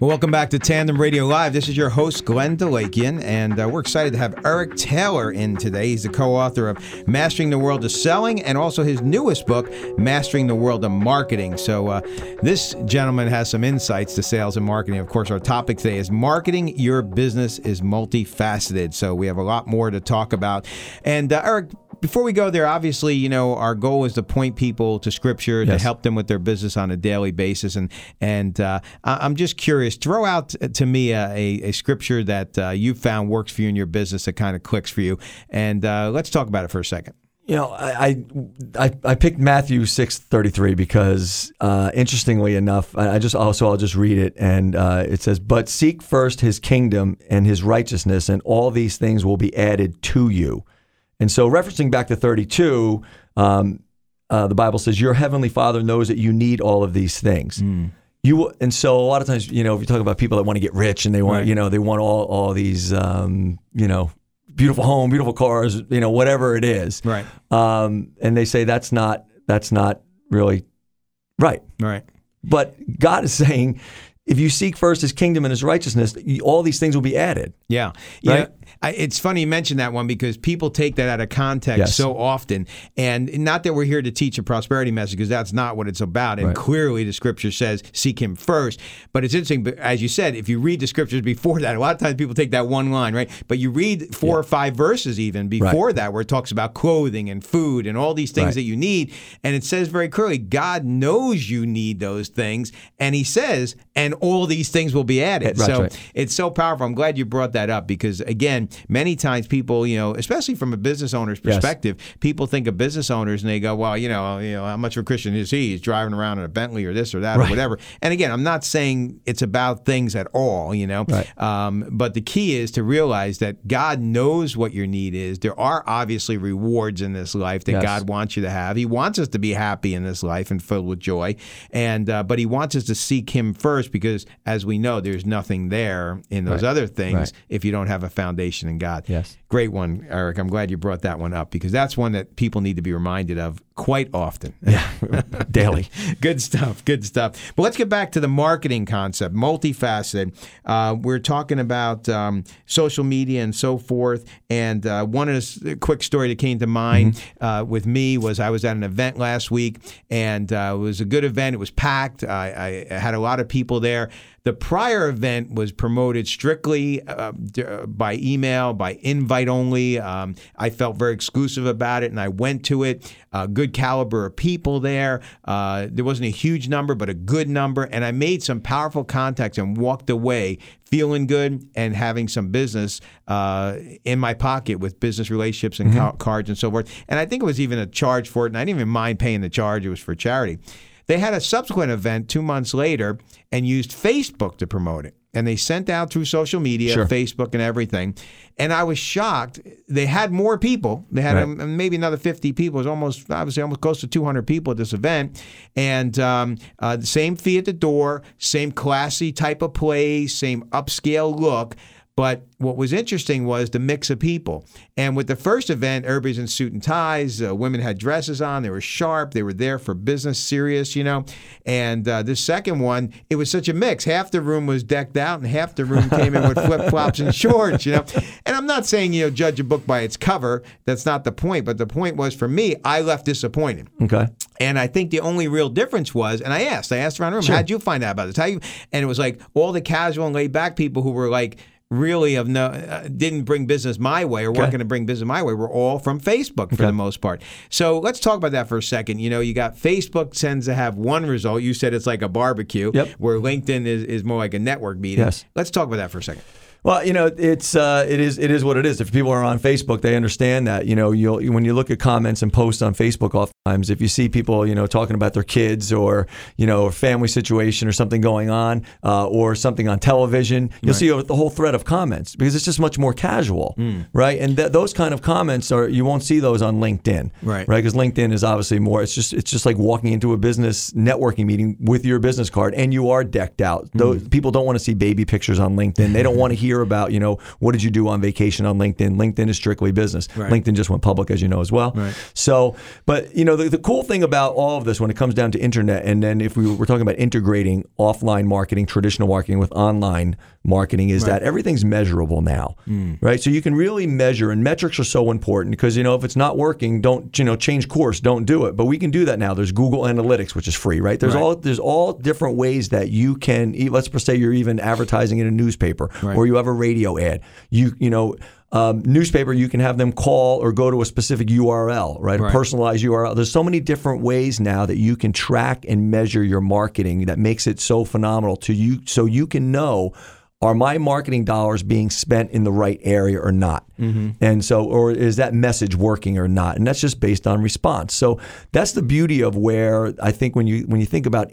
Speaker 3: Welcome back to Tandem Radio Live. This is your host, Glenn Delakian, and uh, we're excited to have Eric Taylor in today. He's the co author of Mastering the World of Selling and also his newest book, Mastering the World of Marketing. So, uh, this gentleman has some insights to sales and marketing. Of course, our topic today is marketing your business is multifaceted. So, we have a lot more to talk about. And, uh, Eric, before we go there, obviously, you know, our goal is to point people to Scripture
Speaker 4: Yes.
Speaker 3: to help them with their business on a daily basis. And and uh, I'm just curious, throw out to me a, a, a Scripture that uh, you found works for you in your business that kind of clicks for you. And uh, let's talk about it for a second.
Speaker 4: You know, I I, I, picked Matthew six thirty three because uh, interestingly enough, I, I just also I'll just read it and uh, it says, "But seek first His kingdom and His righteousness, and all these things will be added to you." And so, referencing back to thirty two, um, uh, the Bible says, "Your heavenly Father knows that you need all of these things." You will- and so a lot of times, you know, if you talk about people that want to get rich and they want,
Speaker 3: Right.
Speaker 4: you know, they want all all these, um, you know, beautiful home, beautiful cars, you know, whatever it is,
Speaker 3: Right.
Speaker 4: um, and they say that's not that's not really right.
Speaker 3: Right.
Speaker 4: But God is saying, if you seek first His kingdom and His righteousness, all these things will be added.
Speaker 3: Yeah.
Speaker 4: Right?
Speaker 3: know, I, it's funny you mention that one because people take that out of context
Speaker 4: Yes.
Speaker 3: so often. And not that we're here to teach a prosperity message because that's not what it's about. And
Speaker 4: Right.
Speaker 3: clearly the scripture says seek him first. But it's interesting, but as you said, if you read the scriptures before that, a lot of times people take that one line, right? But you read four or five verses even before that where it talks about clothing and food and all these things
Speaker 4: Right.
Speaker 3: that you need. And it says very clearly, God knows you need those things. And he says, and all these things will be added. So
Speaker 4: right.
Speaker 3: it's so powerful. I'm glad you brought that up because again, many times people, you know, especially from a business owner's
Speaker 4: Yes.
Speaker 3: perspective, people think of business owners and they go, well, you know, you know, how much of a Christian is he? He's driving around in a Bentley or this or that or whatever. And again, I'm not saying it's about things at all, you know.
Speaker 4: Right.
Speaker 3: Um, but the key is to realize that God knows what your need is. There are obviously rewards in this life that
Speaker 4: Yes.
Speaker 3: God wants you to have. He wants us to be happy in this life and filled with joy. And uh, but He wants us to seek Him first because, as we know, there's nothing there in those
Speaker 4: Right.
Speaker 3: other things
Speaker 4: Right.
Speaker 3: if you don't have a foundation in God.
Speaker 4: Yes.
Speaker 3: Great one, Eric. I'm glad you brought that one up because that's one that people need to be reminded of quite often.
Speaker 4: Daily.
Speaker 3: good stuff. Good stuff. But let's get back to the marketing concept, multifaceted. Uh, we're talking about um, social media and so forth. And uh, one of the quick story that came to mind uh, with me was I was at an event last week, and uh, it was a good event. It was packed. I, I had a lot of people there. The prior event was promoted strictly uh, uh, by email, by invite only. Um, I felt very exclusive about it, and I went to it. A good caliber of people there. Uh, there wasn't a huge number, but a good number, and I made some powerful contacts and walked away feeling good and having some business uh, in my pocket with business relationships and ca- cards and so forth. And I think it was even a charge for it, and I didn't even mind paying the charge. It was for charity. They had a subsequent event two months later and used Facebook to promote it. And they sent out through social media,
Speaker 4: Sure.
Speaker 3: Facebook, and everything. And I was shocked. They had more people. They had
Speaker 4: Right.
Speaker 3: um, maybe another 50 people. It was almost, obviously, almost close to 200 people at this event. And um, uh, the same fee at the door, same classy type of place, same upscale look. But what was interesting was the mix of people. And with the first event, everybody's in suit and ties. Uh, women had dresses on. They were sharp. They were there for business, serious, you know. And uh, the second one, it was such a mix. Half the room was decked out, and half the room came in with flip flops and shorts, you know. And I'm not saying you know judge a book by its cover. That's not the point. But the point was for me, I left disappointed.
Speaker 4: Okay.
Speaker 3: And I think the only real difference was, and I asked, I asked around the room,
Speaker 4: Sure.
Speaker 3: how'd you find out about this? How you? And it was like all the casual and laid back people who were like really of no uh, didn't bring business my way or weren't going to bring business my way were all from Facebook for the most part. So let's talk about that for a second. You know, you got Facebook tends to have one result. You said it's like a barbecue,
Speaker 4: Yep.
Speaker 3: where LinkedIn is, is more like a network meeting.
Speaker 4: Yes.
Speaker 3: Let's talk about that for a second.
Speaker 4: Well, you know, it's uh, it is it is what it is. If people are on Facebook, they understand that. You know, you'll when you look at comments and posts on Facebook, oftentimes if you see people, you know, talking about their kids or you know, a family situation or something going on, uh, or something on television, you'll see the whole thread of comments because it's just much more casual,
Speaker 3: Hmm.
Speaker 4: right? And th- those kind of comments are you won't see those on LinkedIn,
Speaker 3: Right.
Speaker 4: Right, because LinkedIn is obviously more. It's just it's just like walking into a business networking meeting with your business card, and you are decked out. Those people don't want to see baby pictures on LinkedIn. They don't want to hear about you know what did you do on vacation on LinkedIn. LinkedIn is strictly business.
Speaker 3: Right.
Speaker 4: LinkedIn just went public, as you know as well.
Speaker 3: Right.
Speaker 4: So, but you know the, the cool thing about all of this when it comes down to internet, and then if we were talking about integrating offline marketing, traditional marketing with online marketing, is that everything's measurable now, right? So you can really measure, and metrics are so important because you know if it's not working, don't you know change course, don't do it. But we can do that now. There's Google Analytics, which is free, right? There's
Speaker 3: Right.
Speaker 4: all there's all different ways that you can. Let's say you're even advertising in a newspaper, or you have a radio ad. You you know. Um, newspaper, you can have them call or go to a specific URL, right? A
Speaker 3: Right.
Speaker 4: personalized URL. There's so many different ways now that you can track and measure your marketing that makes it so phenomenal to you, so you can know are my marketing dollars being spent in the right area or not? Mm-hmm. And so, or is that message working or not? And that's just based on response. So that's the beauty of where I think when you when you think about,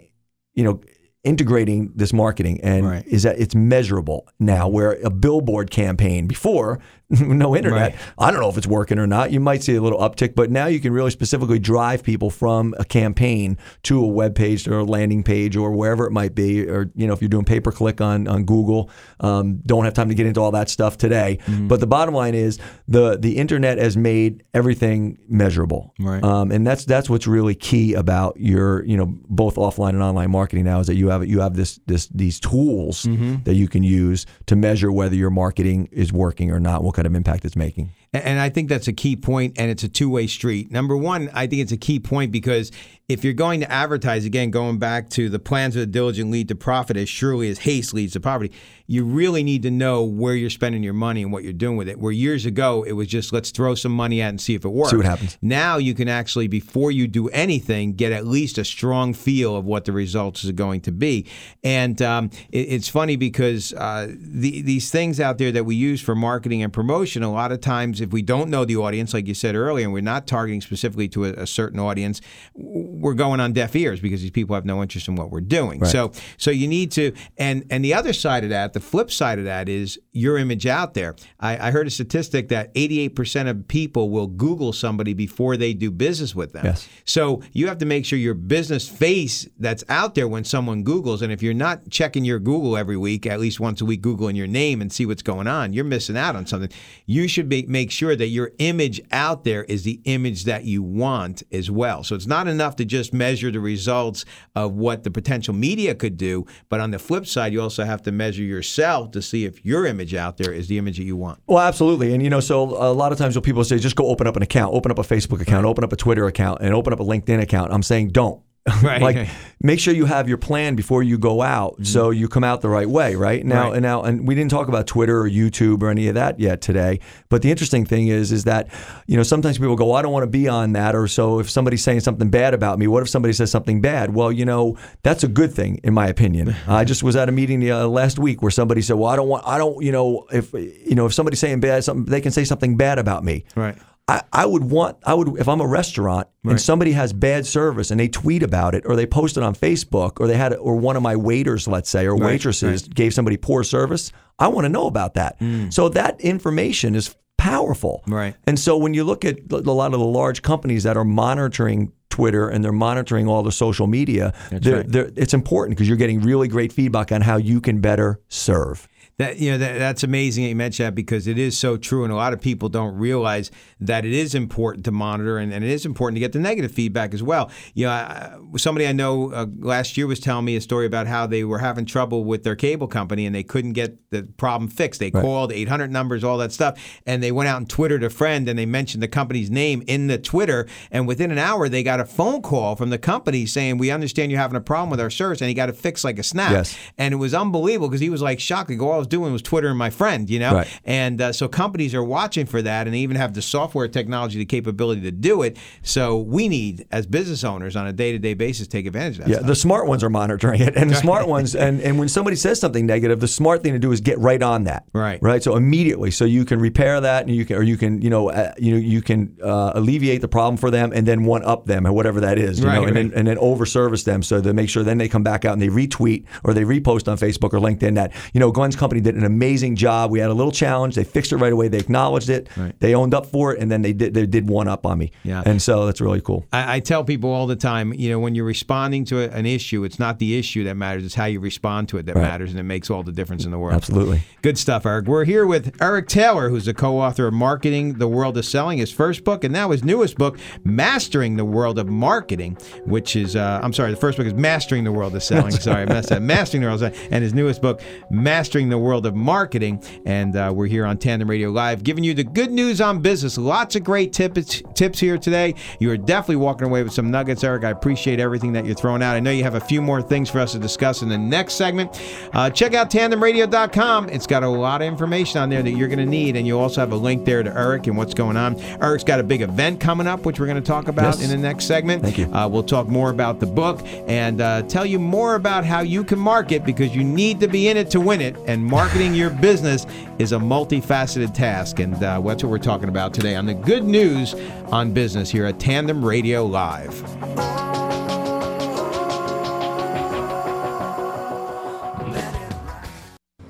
Speaker 4: you know. Integrating this marketing and
Speaker 3: Right.
Speaker 4: is that it's measurable now. Where a billboard campaign before, no internet,
Speaker 3: Right.
Speaker 4: I don't know if it's working or not. You might see a little uptick, but now you can really specifically drive people from a campaign to a web page or a landing page or wherever it might be. Or you know, if you're doing pay per click on on Google, um, don't have time to get into all that stuff today.
Speaker 3: Mm-hmm.
Speaker 4: But the bottom line is the the internet has made everything measurable,
Speaker 3: Right.
Speaker 4: Um, and that's that's what's really key about your you know both offline and online marketing now is that you have you have this this these tools
Speaker 3: Mm-hmm.
Speaker 4: that you can use to measure whether your marketing is working or not, kind of impact it's making.
Speaker 3: And- I think that's a key point, and it's a two way street. Number one, I think it's a key point because if you're going to advertise, again, going back to the plans of the diligent lead to profit as surely as haste leads to poverty, you really need to know where you're spending your money and what you're doing with it. Where years ago, it was just let's throw some money at and see if it works.
Speaker 4: See what happens.
Speaker 3: Now you can actually, before you do anything, get at least a strong feel of what the results are going to be. And um, it, it's funny because uh, the, these things out there that we use for marketing and promotion, a lot of times, if we don't know the audience, like you said earlier, and we're not targeting specifically to a, a certain audience, we're going on deaf ears because these people have no interest in what we're doing. So, so you need to, and and the other side of that, the flip side of that is your image out there. I, I heard a statistic that 88% of people will Google somebody before they do business with them.
Speaker 4: Yes.
Speaker 3: So you have to make sure your business face that's out there when someone Googles, and if you're not checking your Google every week, at least once a week, Googling your name and see what's going on, you're missing out on something. You should be, make sure that your image out there is the image that you want as well. So it's not enough to just measure the results of what the potential media could do, but on the flip side, you also have to measure yourself to see if your image out there is the image that you want.
Speaker 4: Well, absolutely. And, you know, so a lot of times when people say, just go open up an account, open up a Facebook account, open up a Twitter account, and open up a LinkedIn account, I'm saying don't.
Speaker 3: Right.
Speaker 4: like make sure you have your plan before you go out so you come out the right way, right? Now
Speaker 3: Right.
Speaker 4: and now and we didn't talk about Twitter or YouTube or any of that yet today. But the interesting thing is is that, you know, sometimes people go, well, I don't want to be on that or so if somebody's saying something bad about me, what if somebody says something bad? Well, you know, that's a good thing in my opinion. I just was at a meeting uh, last week where somebody said, "Well, I don't want I don't, you know, if you know, if somebody's saying bad something, they can say something bad about me."
Speaker 3: Right.
Speaker 4: I, I would want I would if I'm a restaurant and somebody has bad service and they tweet about it or they post it on Facebook or they had or one of my waiters let's say or
Speaker 3: Right,
Speaker 4: waitresses
Speaker 3: right.
Speaker 4: gave somebody poor service I want to know about that so that information is powerful
Speaker 3: Mm. Right.
Speaker 4: and so when you look at a lot of the large companies that are monitoring Twitter and they're monitoring all the social media they're,
Speaker 3: right.
Speaker 4: they're, it's important because you're getting really great feedback on how you can better serve
Speaker 3: That you know that, that's amazing that you mentioned that because it is so true, and a lot of people don't realize that it is important to monitor, and, and it is important to get the negative feedback as well. You know, I, somebody I know uh, last year was telling me a story about how they were having trouble with their cable company and they couldn't get the problem fixed. They called 800 numbers, all that stuff, and they went out and twittered a friend, and they mentioned the company's name in the Twitter, and within an hour they got a phone call from the company saying, "We understand you're having a problem with our service," and he got it fixed like a snap.
Speaker 4: Yes.
Speaker 3: And it was unbelievable because he was like shocked. Like, all Was doing was twittering my friend, you know?
Speaker 4: Right.
Speaker 3: And uh, so companies are watching for that and they even have the software technology, the capability to do it. So we need, as business owners, on a day to day basis, take advantage of that.
Speaker 4: Yeah,
Speaker 3: stuff.
Speaker 4: the smart ones are monitoring it, and the smart ones, and, and when somebody says something negative, the smart thing to do is get right on that.
Speaker 3: Right.
Speaker 4: Right. So immediately, so you can repair that, and you can, or you can, you know, uh, you know, you can uh, alleviate the problem for them, and then one up them, or whatever that is, you
Speaker 3: Right,
Speaker 4: know, and then
Speaker 3: right.
Speaker 4: and then over service them, so to make sure then they come back out and they retweet or they repost on Facebook or LinkedIn that you know Glenn's company did an amazing job. We had a little challenge, they fixed it right away, they acknowledged it,
Speaker 3: Right.
Speaker 4: they owned up for it, and then they did they did one up on me.
Speaker 3: Yeah.
Speaker 4: And so that's really cool.
Speaker 3: I, I tell people all the time, you know, when you're responding to a, an issue, it's not the issue that matters; it's how you respond to it that
Speaker 4: Right.
Speaker 3: matters, and it makes all the difference in the world.
Speaker 4: Absolutely.
Speaker 3: Good stuff, Eric. We're here with Eric Taylor, who's the co-author of "Marketing: The World of Selling," his first book, and now his newest book, "Mastering the World of Marketing," which is, uh, I'm sorry, the first book is "Mastering the World of Selling." sorry, I messed up. "Mastering the World of Selling," and his newest book, "Mastering the World of Marketing." And uh, we're here on Tandem Radio Live, giving you the good news on business. Lots of great tips tips here today. You are definitely walking away with some nuggets, Eric. I appreciate everything that you're throwing out. I know you have a few more things for us to discuss in the next segment. Uh, check out tandemradio.com. It's got a lot of information on there that you're going to need, and you also have a link there to Eric and what's going on. Eric's got a big event coming up, which we're going to talk about
Speaker 4: Yes.
Speaker 3: in the next segment.
Speaker 4: Thank you.
Speaker 3: Uh, we'll talk more about the book and uh, tell you more about how you can market because you need to be in it to win it. And marketing your business is a multifaceted task. And uh, that's what we're talking about today on the good news on business here at Tandem Radio Live.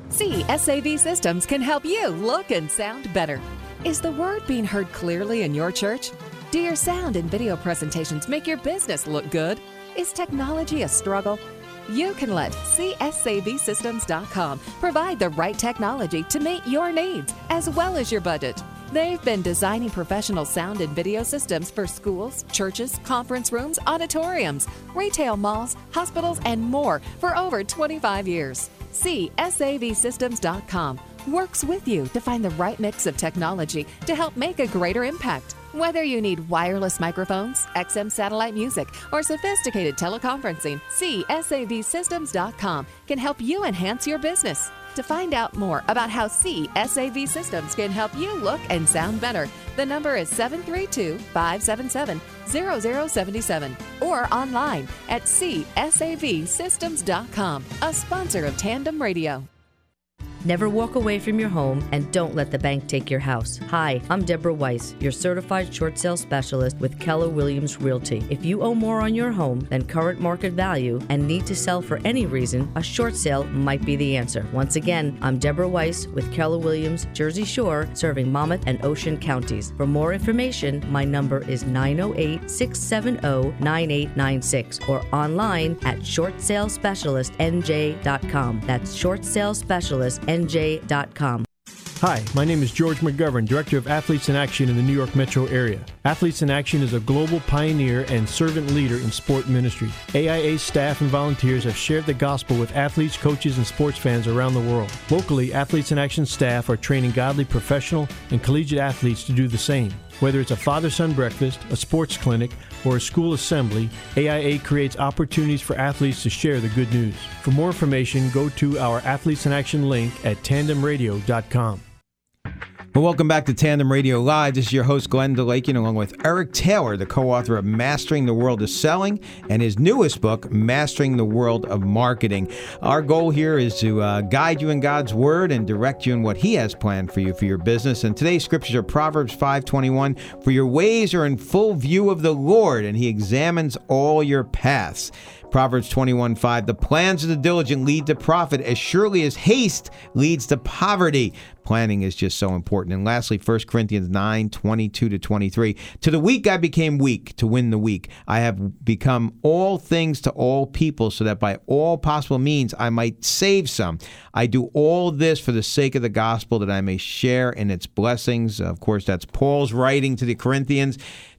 Speaker 6: CSAV Systems can help you look and sound better. Is the word being heard clearly in your church? Do your sound and video presentations make your business look good? Is technology a struggle? You can let CSAVSystems.com provide the right technology to meet your needs as well as your budget. They've been designing professional sound and video systems for schools, churches, conference rooms, auditoriums, retail malls, hospitals, and more for over 25 years. CSAVSystems.com works with you to find the right mix of technology to help make a greater impact. Whether you need wireless microphones, XM satellite music, or sophisticated teleconferencing, CSAVSystems.com can help you enhance your business. To find out more about how CSAV Systems can help you look and sound better, the number is 732 577 0077 or online at CSAVSystems.com, a sponsor of Tandem Radio.
Speaker 7: Never walk away from your home and don't let the bank take your house. Hi, I'm Deborah Weiss, your certified short sale specialist with Keller Williams Realty. If you owe more on your home than current market value and need to sell for any reason, a short sale might be the answer. Once again, I'm Deborah Weiss with Keller Williams Jersey Shore, serving Monmouth and Ocean counties. For more information, my number is 908 670 9896 or online at shortsalespecialistnj.com. That's shortsalespecialistnj.com.
Speaker 8: Hi, my name is George McGovern, Director of Athletes in Action in the New York metro area. Athletes in Action is a global pioneer and servant leader in sport ministry. AIA staff and volunteers have shared the gospel with athletes, coaches, and sports fans around the world. Locally, Athletes in Action staff are training godly professional and collegiate athletes to do the same. Whether it's a father son breakfast, a sports clinic, or a school assembly, AIA creates opportunities for athletes to share the good news. For more information, go to our Athletes in Action link at tandemradio.com.
Speaker 3: Well, welcome back to Tandem Radio Live. This is your host, Glenn DeLakian, along with Eric Taylor, the co author of Mastering the World of Selling and his newest book, Mastering the World of Marketing. Our goal here is to uh, guide you in God's Word and direct you in what He has planned for you for your business. And today's scriptures are Proverbs 5.21, For your ways are in full view of the Lord, and He examines all your paths. Proverbs 21 5. The plans of the diligent lead to profit as surely as haste leads to poverty. Planning is just so important. And lastly, 1 Corinthians 9 22 to 23. To the weak I became weak to win the weak. I have become all things to all people so that by all possible means I might save some. I do all this for the sake of the gospel that I may share in its blessings. Of course, that's Paul's writing to the Corinthians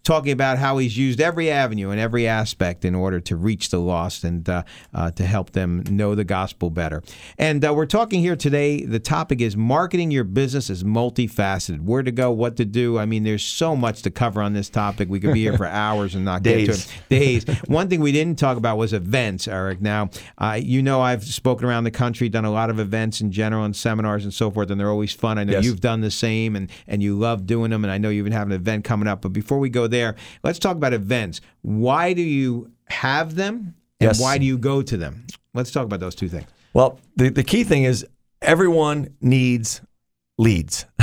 Speaker 3: talking about how he's used every avenue and every aspect in order to reach the lost and uh, uh, to help them know the gospel better. And uh, we're talking here today. The topic is marketing your business is multifaceted. Where to go, what to do. I mean, there's so much to cover on this topic. We could be here for hours and not
Speaker 4: Days.
Speaker 3: get to it. Days. One thing we didn't talk about was events, Eric. Now, uh, you know, I've spoken around the country, done a lot of events in general and seminars and so forth, and they're always fun. I know
Speaker 4: Yes.
Speaker 3: you've done the same, and and you love doing them, and I know you even have an event coming up. But before we go there, let's talk about events. Why do you have them, and
Speaker 4: Yes.
Speaker 3: why do you go to them? Let's talk about those two things.
Speaker 4: Well, the, the key thing is everyone needs leads.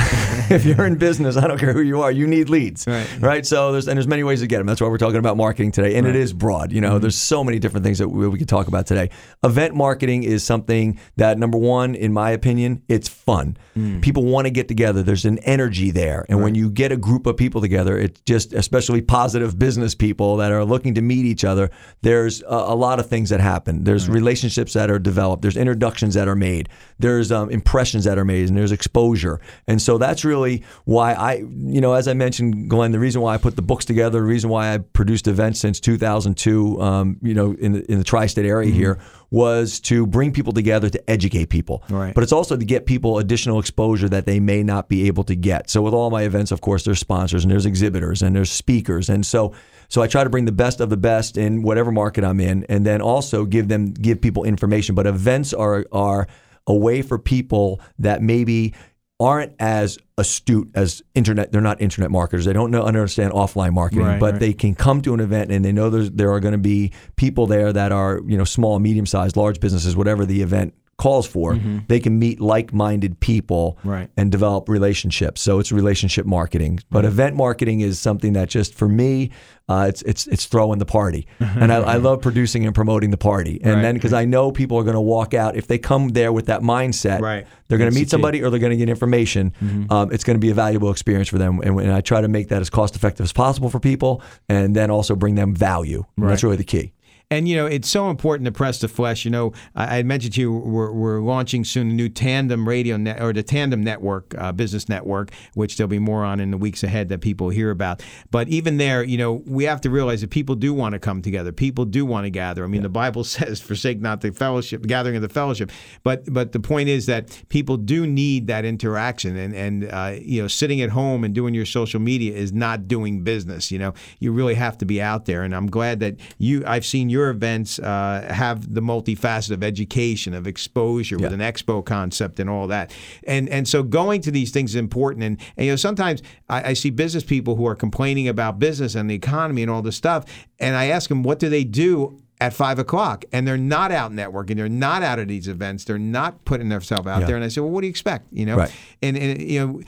Speaker 4: if you're in business, I don't care who you are, you need leads. Right. right? So there's and there's many ways to get them. That's why we're talking about marketing today. And it is broad. You know, there's so many different things that we, we could talk about today. Event marketing is something that number one, in my opinion, it's fun. People want to get together. There's an energy there. And when you get a group of people together, it's just especially positive business people that are looking to meet each other, there's a, a lot of things that happen. There's relationships that are developed. There's introductions that are made. There's um, impressions that are made, and there's exposure. And so that's really why I, you know, as I mentioned, Glenn, the reason why I put the books together, the reason why I produced events since 2002, um, you know, in the, in the tri-state area here, was to bring people together to educate people.
Speaker 3: Right.
Speaker 4: But it's also to get people additional exposure that they may not be able to get. So with all my events, of course, there's sponsors and there's exhibitors and there's speakers, and so so I try to bring the best of the best in whatever market I'm in, and then also give them give people information. But events are are a way for people that maybe aren't as astute as internet. They're not internet marketers. They don't know understand offline marketing,
Speaker 3: Right,
Speaker 4: but
Speaker 3: right.
Speaker 4: they can come to an event and they know there's, there are going to be people there that are you know small, medium sized, large businesses, whatever the event calls for. They can meet like minded people
Speaker 3: Right.
Speaker 4: and develop relationships. So it's relationship marketing. But event marketing is something that just for me, uh, it's it's it's throwing the party, and I, I love producing and promoting the party. And
Speaker 3: Right.
Speaker 4: then because I know people are going to walk out if they come there with that mindset,
Speaker 3: Right.
Speaker 4: they're going to meet somebody or they're going to get information. Um, it's going to be a valuable experience for them, and, and I try to make that as cost effective as possible for people, and then also bring them value. That's really the key.
Speaker 3: And you know, it's so important to press the flesh. You know, I, I mentioned to you we're, we're launching soon a new Tandem Radio net or the Tandem Network, uh, business network, which there'll be more on in the weeks ahead that people hear about. But even there, you know, we have to realize that people do want to come together. People do want to gather. I mean, the Bible says, "Forsake not the fellowship, gathering of the fellowship." But but the point is that people do need that interaction, and and uh, you know, sitting at home and doing your social media is not doing business. You know, you really have to be out there. And I'm glad that you. I've seen your events uh, have the multifaceted of education, of exposure with an expo concept and all that. And and so going to these things is important. And, and you know, sometimes I, I see business people who are complaining about business and the economy and all this stuff, and I ask them, what do they do? At five o'clock, and they're not out networking. They're not out at these events. They're not putting themselves out
Speaker 4: Yeah.
Speaker 3: there. And I say, well, what do you expect? You know,
Speaker 4: Right.
Speaker 3: and, and you know,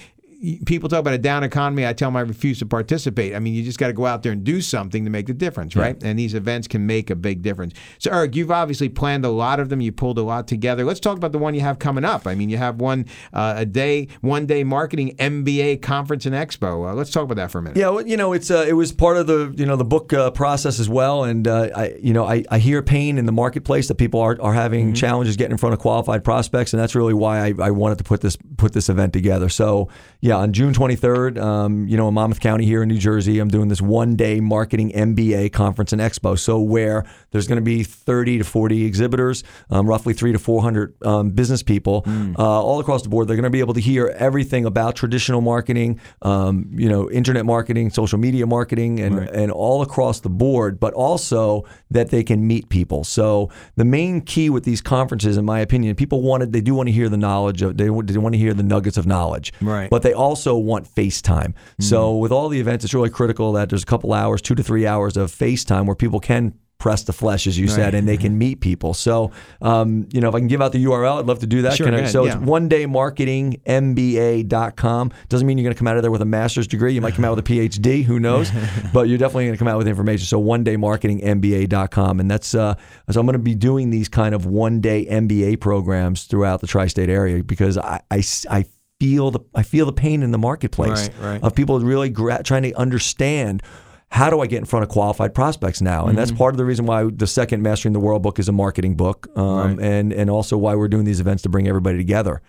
Speaker 3: people talk about a down economy. I tell them I refuse to participate. I mean, you just got to go out there and do something to make the difference, right? And these events can make a big difference. So, Eric, you've obviously planned a lot of them. You pulled a lot together. Let's talk about the one you have coming up. I mean, you have one uh, a day, one day marketing MBA conference and expo. Uh, let's talk about that for a minute.
Speaker 4: Yeah, well, you know, it's uh, it was part of the you know the book uh, process as well, and uh, I you know I, I hear pain in the marketplace that people are, are having challenges getting in front of qualified prospects, and that's really why I, I wanted to put this put this event together. So you Yeah, on June 23rd, um, you know, in Monmouth County here in New Jersey, I'm doing this one day marketing MBA conference and expo. So, where there's going to be 30 to 40 exhibitors, um, roughly three to 400 um, business people
Speaker 3: Hmm.
Speaker 4: uh, all across the board. They're going to be able to hear everything about traditional marketing, um, you know, internet marketing, social media marketing, and, and all across the board, but also that they can meet people. So, the main key with these conferences, in my opinion, people wanted, they do want to hear the knowledge of, they, want- they want to hear the nuggets of knowledge.
Speaker 3: Right.
Speaker 4: But they also want FaceTime. So with all the events, it's really critical that there's a couple hours, two to three hours of FaceTime where people can press the flesh, as you said, and they can meet people. So, um, you know, if I can give out the URL, I'd love to do that.
Speaker 3: Sure,
Speaker 4: I- so
Speaker 3: yeah.
Speaker 4: it's one day marketing MBA.com. Doesn't mean you're going to come out of there with a master's degree. You might come out with a PhD. Who knows? but you're definitely going to come out with information. So one day marketing MBA.com. And that's, uh, so I'm going to be doing these kind of one day MBA programs throughout the tri state area because I, I, I feel the I feel the pain in the marketplace
Speaker 3: Right, right.
Speaker 4: of people really gra- trying to understand how do I get in front of qualified prospects now, and
Speaker 3: Mm-hmm.
Speaker 4: that's part of the reason why the second Mastering the World book is a marketing book, um,
Speaker 3: Right.
Speaker 4: and and also why we're doing these events to bring everybody together.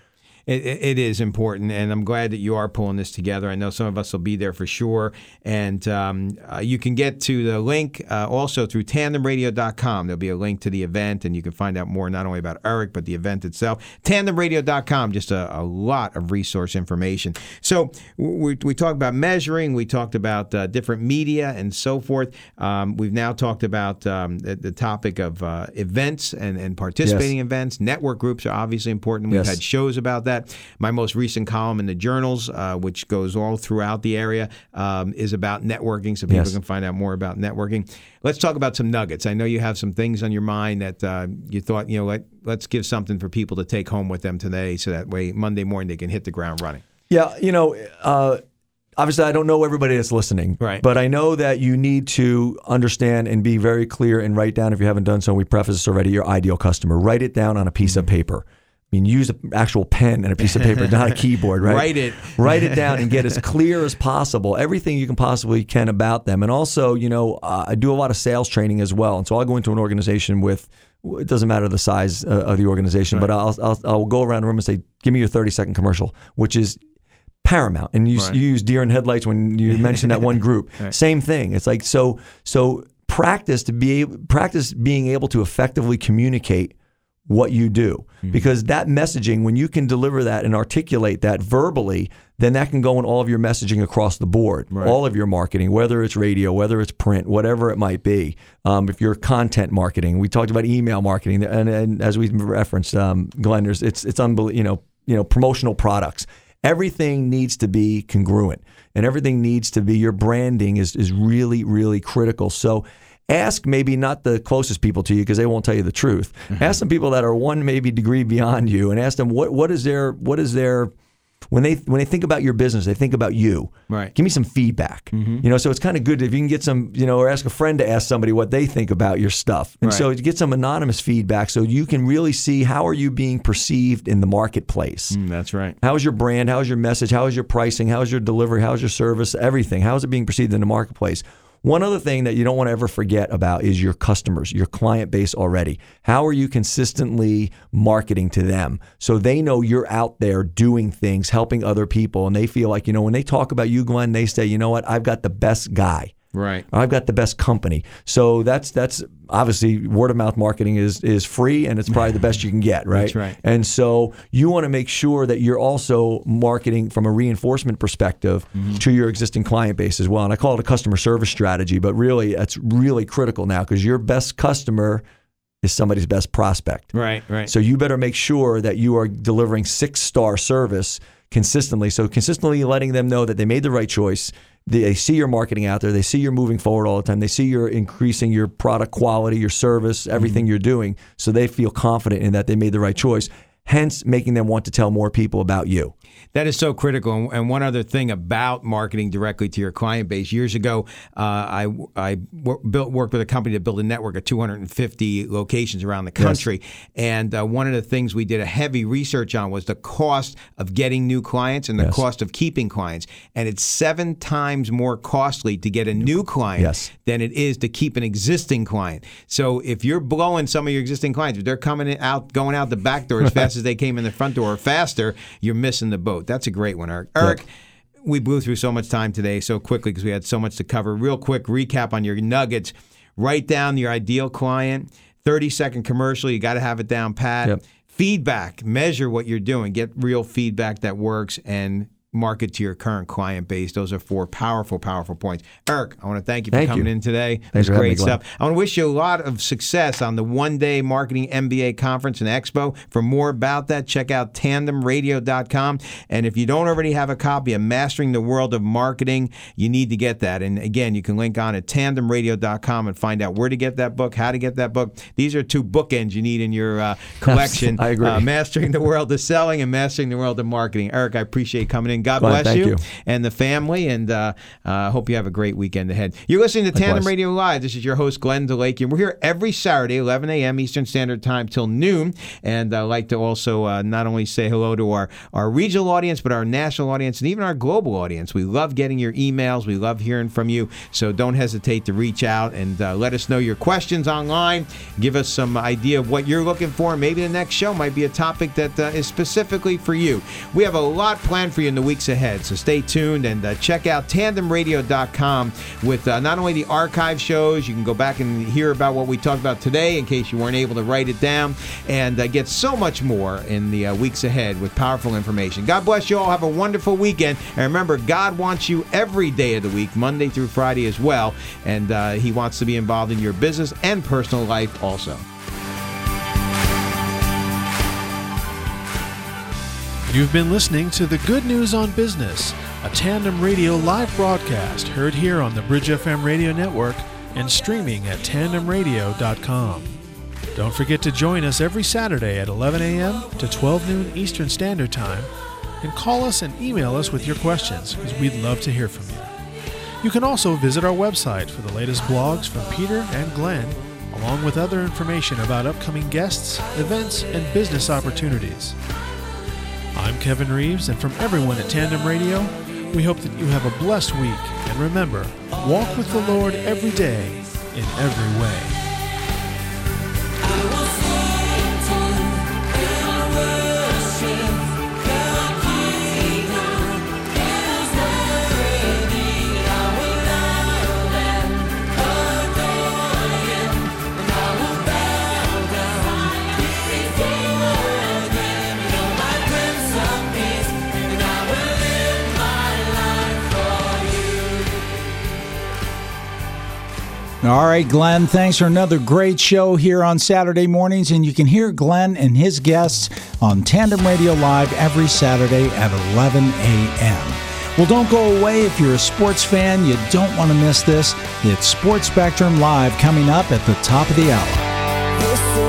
Speaker 3: It, it is important, and I'm glad that you are pulling this together. I know some of us will be there for sure, and um, uh, you can get to the link uh, also through tandemradio.com. There'll be a link to the event, and you can find out more not only about Eric but the event itself. Tandemradio.com, just a, a lot of resource information. So we, we talked about measuring, we talked about uh, different media and so forth. Um, we've now talked about um, the, the topic of uh, events and, and participating in events. Network groups are obviously important. We've
Speaker 4: Yes.
Speaker 3: had shows about that. My most recent column in the journals, uh, which goes all throughout the area, um, is about networking, so people
Speaker 4: Yes.
Speaker 3: can find out more about networking. Let's talk about some nuggets. I know you have some things on your mind that uh, you thought, you know, let, let's give something for people to take home with them today, so that way Monday morning they can hit the ground running.
Speaker 4: Yeah, you know, uh, obviously I don't know everybody that's listening,
Speaker 3: Right.
Speaker 4: But I know that you need to understand and be very clear and write down if you haven't done so. We preface this already. Your ideal customer. Write it down on a piece of
Speaker 3: Mm-hmm.
Speaker 4: paper. I mean, use an actual pen and a piece of paper, not a keyboard, right?
Speaker 3: Write it.
Speaker 4: Write it down and get as clear as possible everything you can possibly can about them. And also, you know, uh, I do a lot of sales training as well. And so I'll go into an organization with. It doesn't matter the size uh, of the organization, but I'll, I'll I'll go around the room and say, "Give me your thirty second commercial," which is paramount. And you,
Speaker 3: Right.
Speaker 4: you use deer in headlights when you mentioned that one group.
Speaker 3: Right.
Speaker 4: Same thing. It's like so so practice to be practice being able to effectively communicate what you do.
Speaker 3: Hmm.
Speaker 4: because that messaging when you can deliver that and articulate that verbally then that can go in all of your messaging across the board.
Speaker 3: Right.
Speaker 4: all of your marketing whether it's radio whether it's print whatever it might be. Um, if you're content marketing we talked about email marketing and, and as we referenced um, Glenn it's it's unbelievable you know you know promotional products. Everything needs to be congruent and everything needs to be your branding is is really really critical. So ask maybe not the closest people to you because they won't tell you the truth ask some people that are one maybe degree beyond you and ask them what what is their what is their when they when they think about your business they think about you
Speaker 3: Right.
Speaker 4: give me some feedback you know so it's kind of good if you can get some you know or ask a friend to ask somebody what they think about your stuff and so
Speaker 3: Right.
Speaker 4: to get some anonymous feedback so you can really see how are you being perceived in the marketplace
Speaker 3: Mm, that's right.
Speaker 4: how is your brand? How is your message? How is your pricing? How is your delivery? How is your service? Everything. How is it being perceived in the marketplace? One other thing that you don't want to ever forget about is your customers, your client base already. How are you consistently marketing to them so they know you're out there doing things, helping other people, and they feel like, you know, when they talk about you, Glenn, they say, you know what, I've got the best guy.
Speaker 3: Right.
Speaker 4: I've got the best company. So that's that's obviously word of mouth marketing is is free and it's probably the best you can get, right?
Speaker 3: That's right.
Speaker 4: And so you want to make sure that you're also marketing from a reinforcement perspective
Speaker 3: Mm-hmm.
Speaker 4: to your existing client base as well. And I call it a customer service strategy, but really that's really critical now because your best customer is somebody's best prospect.
Speaker 3: Right. Right.
Speaker 4: So you better make sure that you are delivering six star service consistently. So consistently letting them know that they made the right choice. They see your marketing out there. They see you're moving forward all the time. They see you're increasing your product quality, your service, everything mm-hmm. you're doing. So they feel confident in that they made the right choice. Hence, making them want to tell more people about you.
Speaker 3: That is so critical. And- one other thing about marketing directly to your client base. Years ago, uh, I I built worked with a company to build a network of 250 locations around the country. And uh, one of the things we did a heavy research on was the cost of getting new clients and the
Speaker 4: Yes.
Speaker 3: cost of keeping clients. And it's seven times more costly to get a new client
Speaker 4: Yes.
Speaker 3: than it is to keep an existing client. So if you're blowing some of your existing clients, if they're coming out, going out the back door as fast as they came in the front door faster, you're missing the boat. That's a great one, Eric. Eric, we blew through so much time today so quickly because we had so much to cover. Real quick recap on your nuggets. Write down your ideal client. 30 second commercial. You got to have it down pat.
Speaker 4: Yep.
Speaker 3: Feedback. Measure what you're doing. Get real feedback that works and market to your current client base. Those are four powerful, powerful points. Eric, I want to thank you for
Speaker 4: Thank
Speaker 3: coming
Speaker 4: you.
Speaker 3: in today. It was great stuff. I want to wish you a lot of success on the one day marketing MBA conference and expo. For more about that, check out tandemradio.com. And if you don't already have a copy of Mastering the World of Marketing, you need to get that. And again, you can link on at tandemradio.com and find out where to get that book, how to get that book. These are two bookends you need in your uh, collection.
Speaker 4: I agree.
Speaker 3: Uh, Mastering the World of Selling and Mastering the World of Marketing. Eric, I appreciate coming in. God
Speaker 4: Glenn,
Speaker 3: bless you,
Speaker 4: you.
Speaker 3: and the family, and uh, uh, hope you have a great weekend ahead. You're listening to Tandem
Speaker 4: Likewise.
Speaker 3: Radio Live. This is your host, Glenn DeLake, and we're here every Saturday, 11 a.m. Eastern Standard Time till noon. And I'd like to also uh, not only say hello to our, our regional audience, but our national audience and even our global audience. We love getting your emails. We love hearing from you. So don't hesitate to reach out and uh, let us know your questions online. Give us some idea of what you're looking for. Maybe the next show might be a topic that uh, is specifically for you. We have a lot planned for you in the weeks ahead. So stay tuned and uh, check out tandemradio.com with uh, not only the archive shows, you can go back and hear about what we talked about today in case you weren't able to write it down, and uh, get so much more in the uh, weeks ahead with powerful information. God bless you all. Have a wonderful weekend. And remember, God wants you every day of the week, Monday through Friday as well. And uh, He wants to be involved in your business and personal life also.
Speaker 2: You've been listening to the Good News on Business, a tandem radio live broadcast heard here on the Bridge FM radio network and streaming at tandemradio.com. Don't forget to join us every Saturday at 11 a.m. to 12 noon Eastern Standard Time and call us and email us with your questions because we'd love to hear from you. You can also visit our website for the latest blogs from Peter and Glenn, along with other information about upcoming guests, events, and business opportunities. I'm Kevin Reeves, and from everyone at Tandem Radio, we hope that you have a blessed week. And remember, walk with the Lord every day, in every way.
Speaker 9: All right, Glenn, thanks for another great show here on Saturday mornings. And you can hear Glenn and his guests on Tandem Radio Live every Saturday at 11 a.m. Well, don't go away if you're a sports fan. You don't want to miss this. It's Sports Spectrum Live coming up at the top of the hour.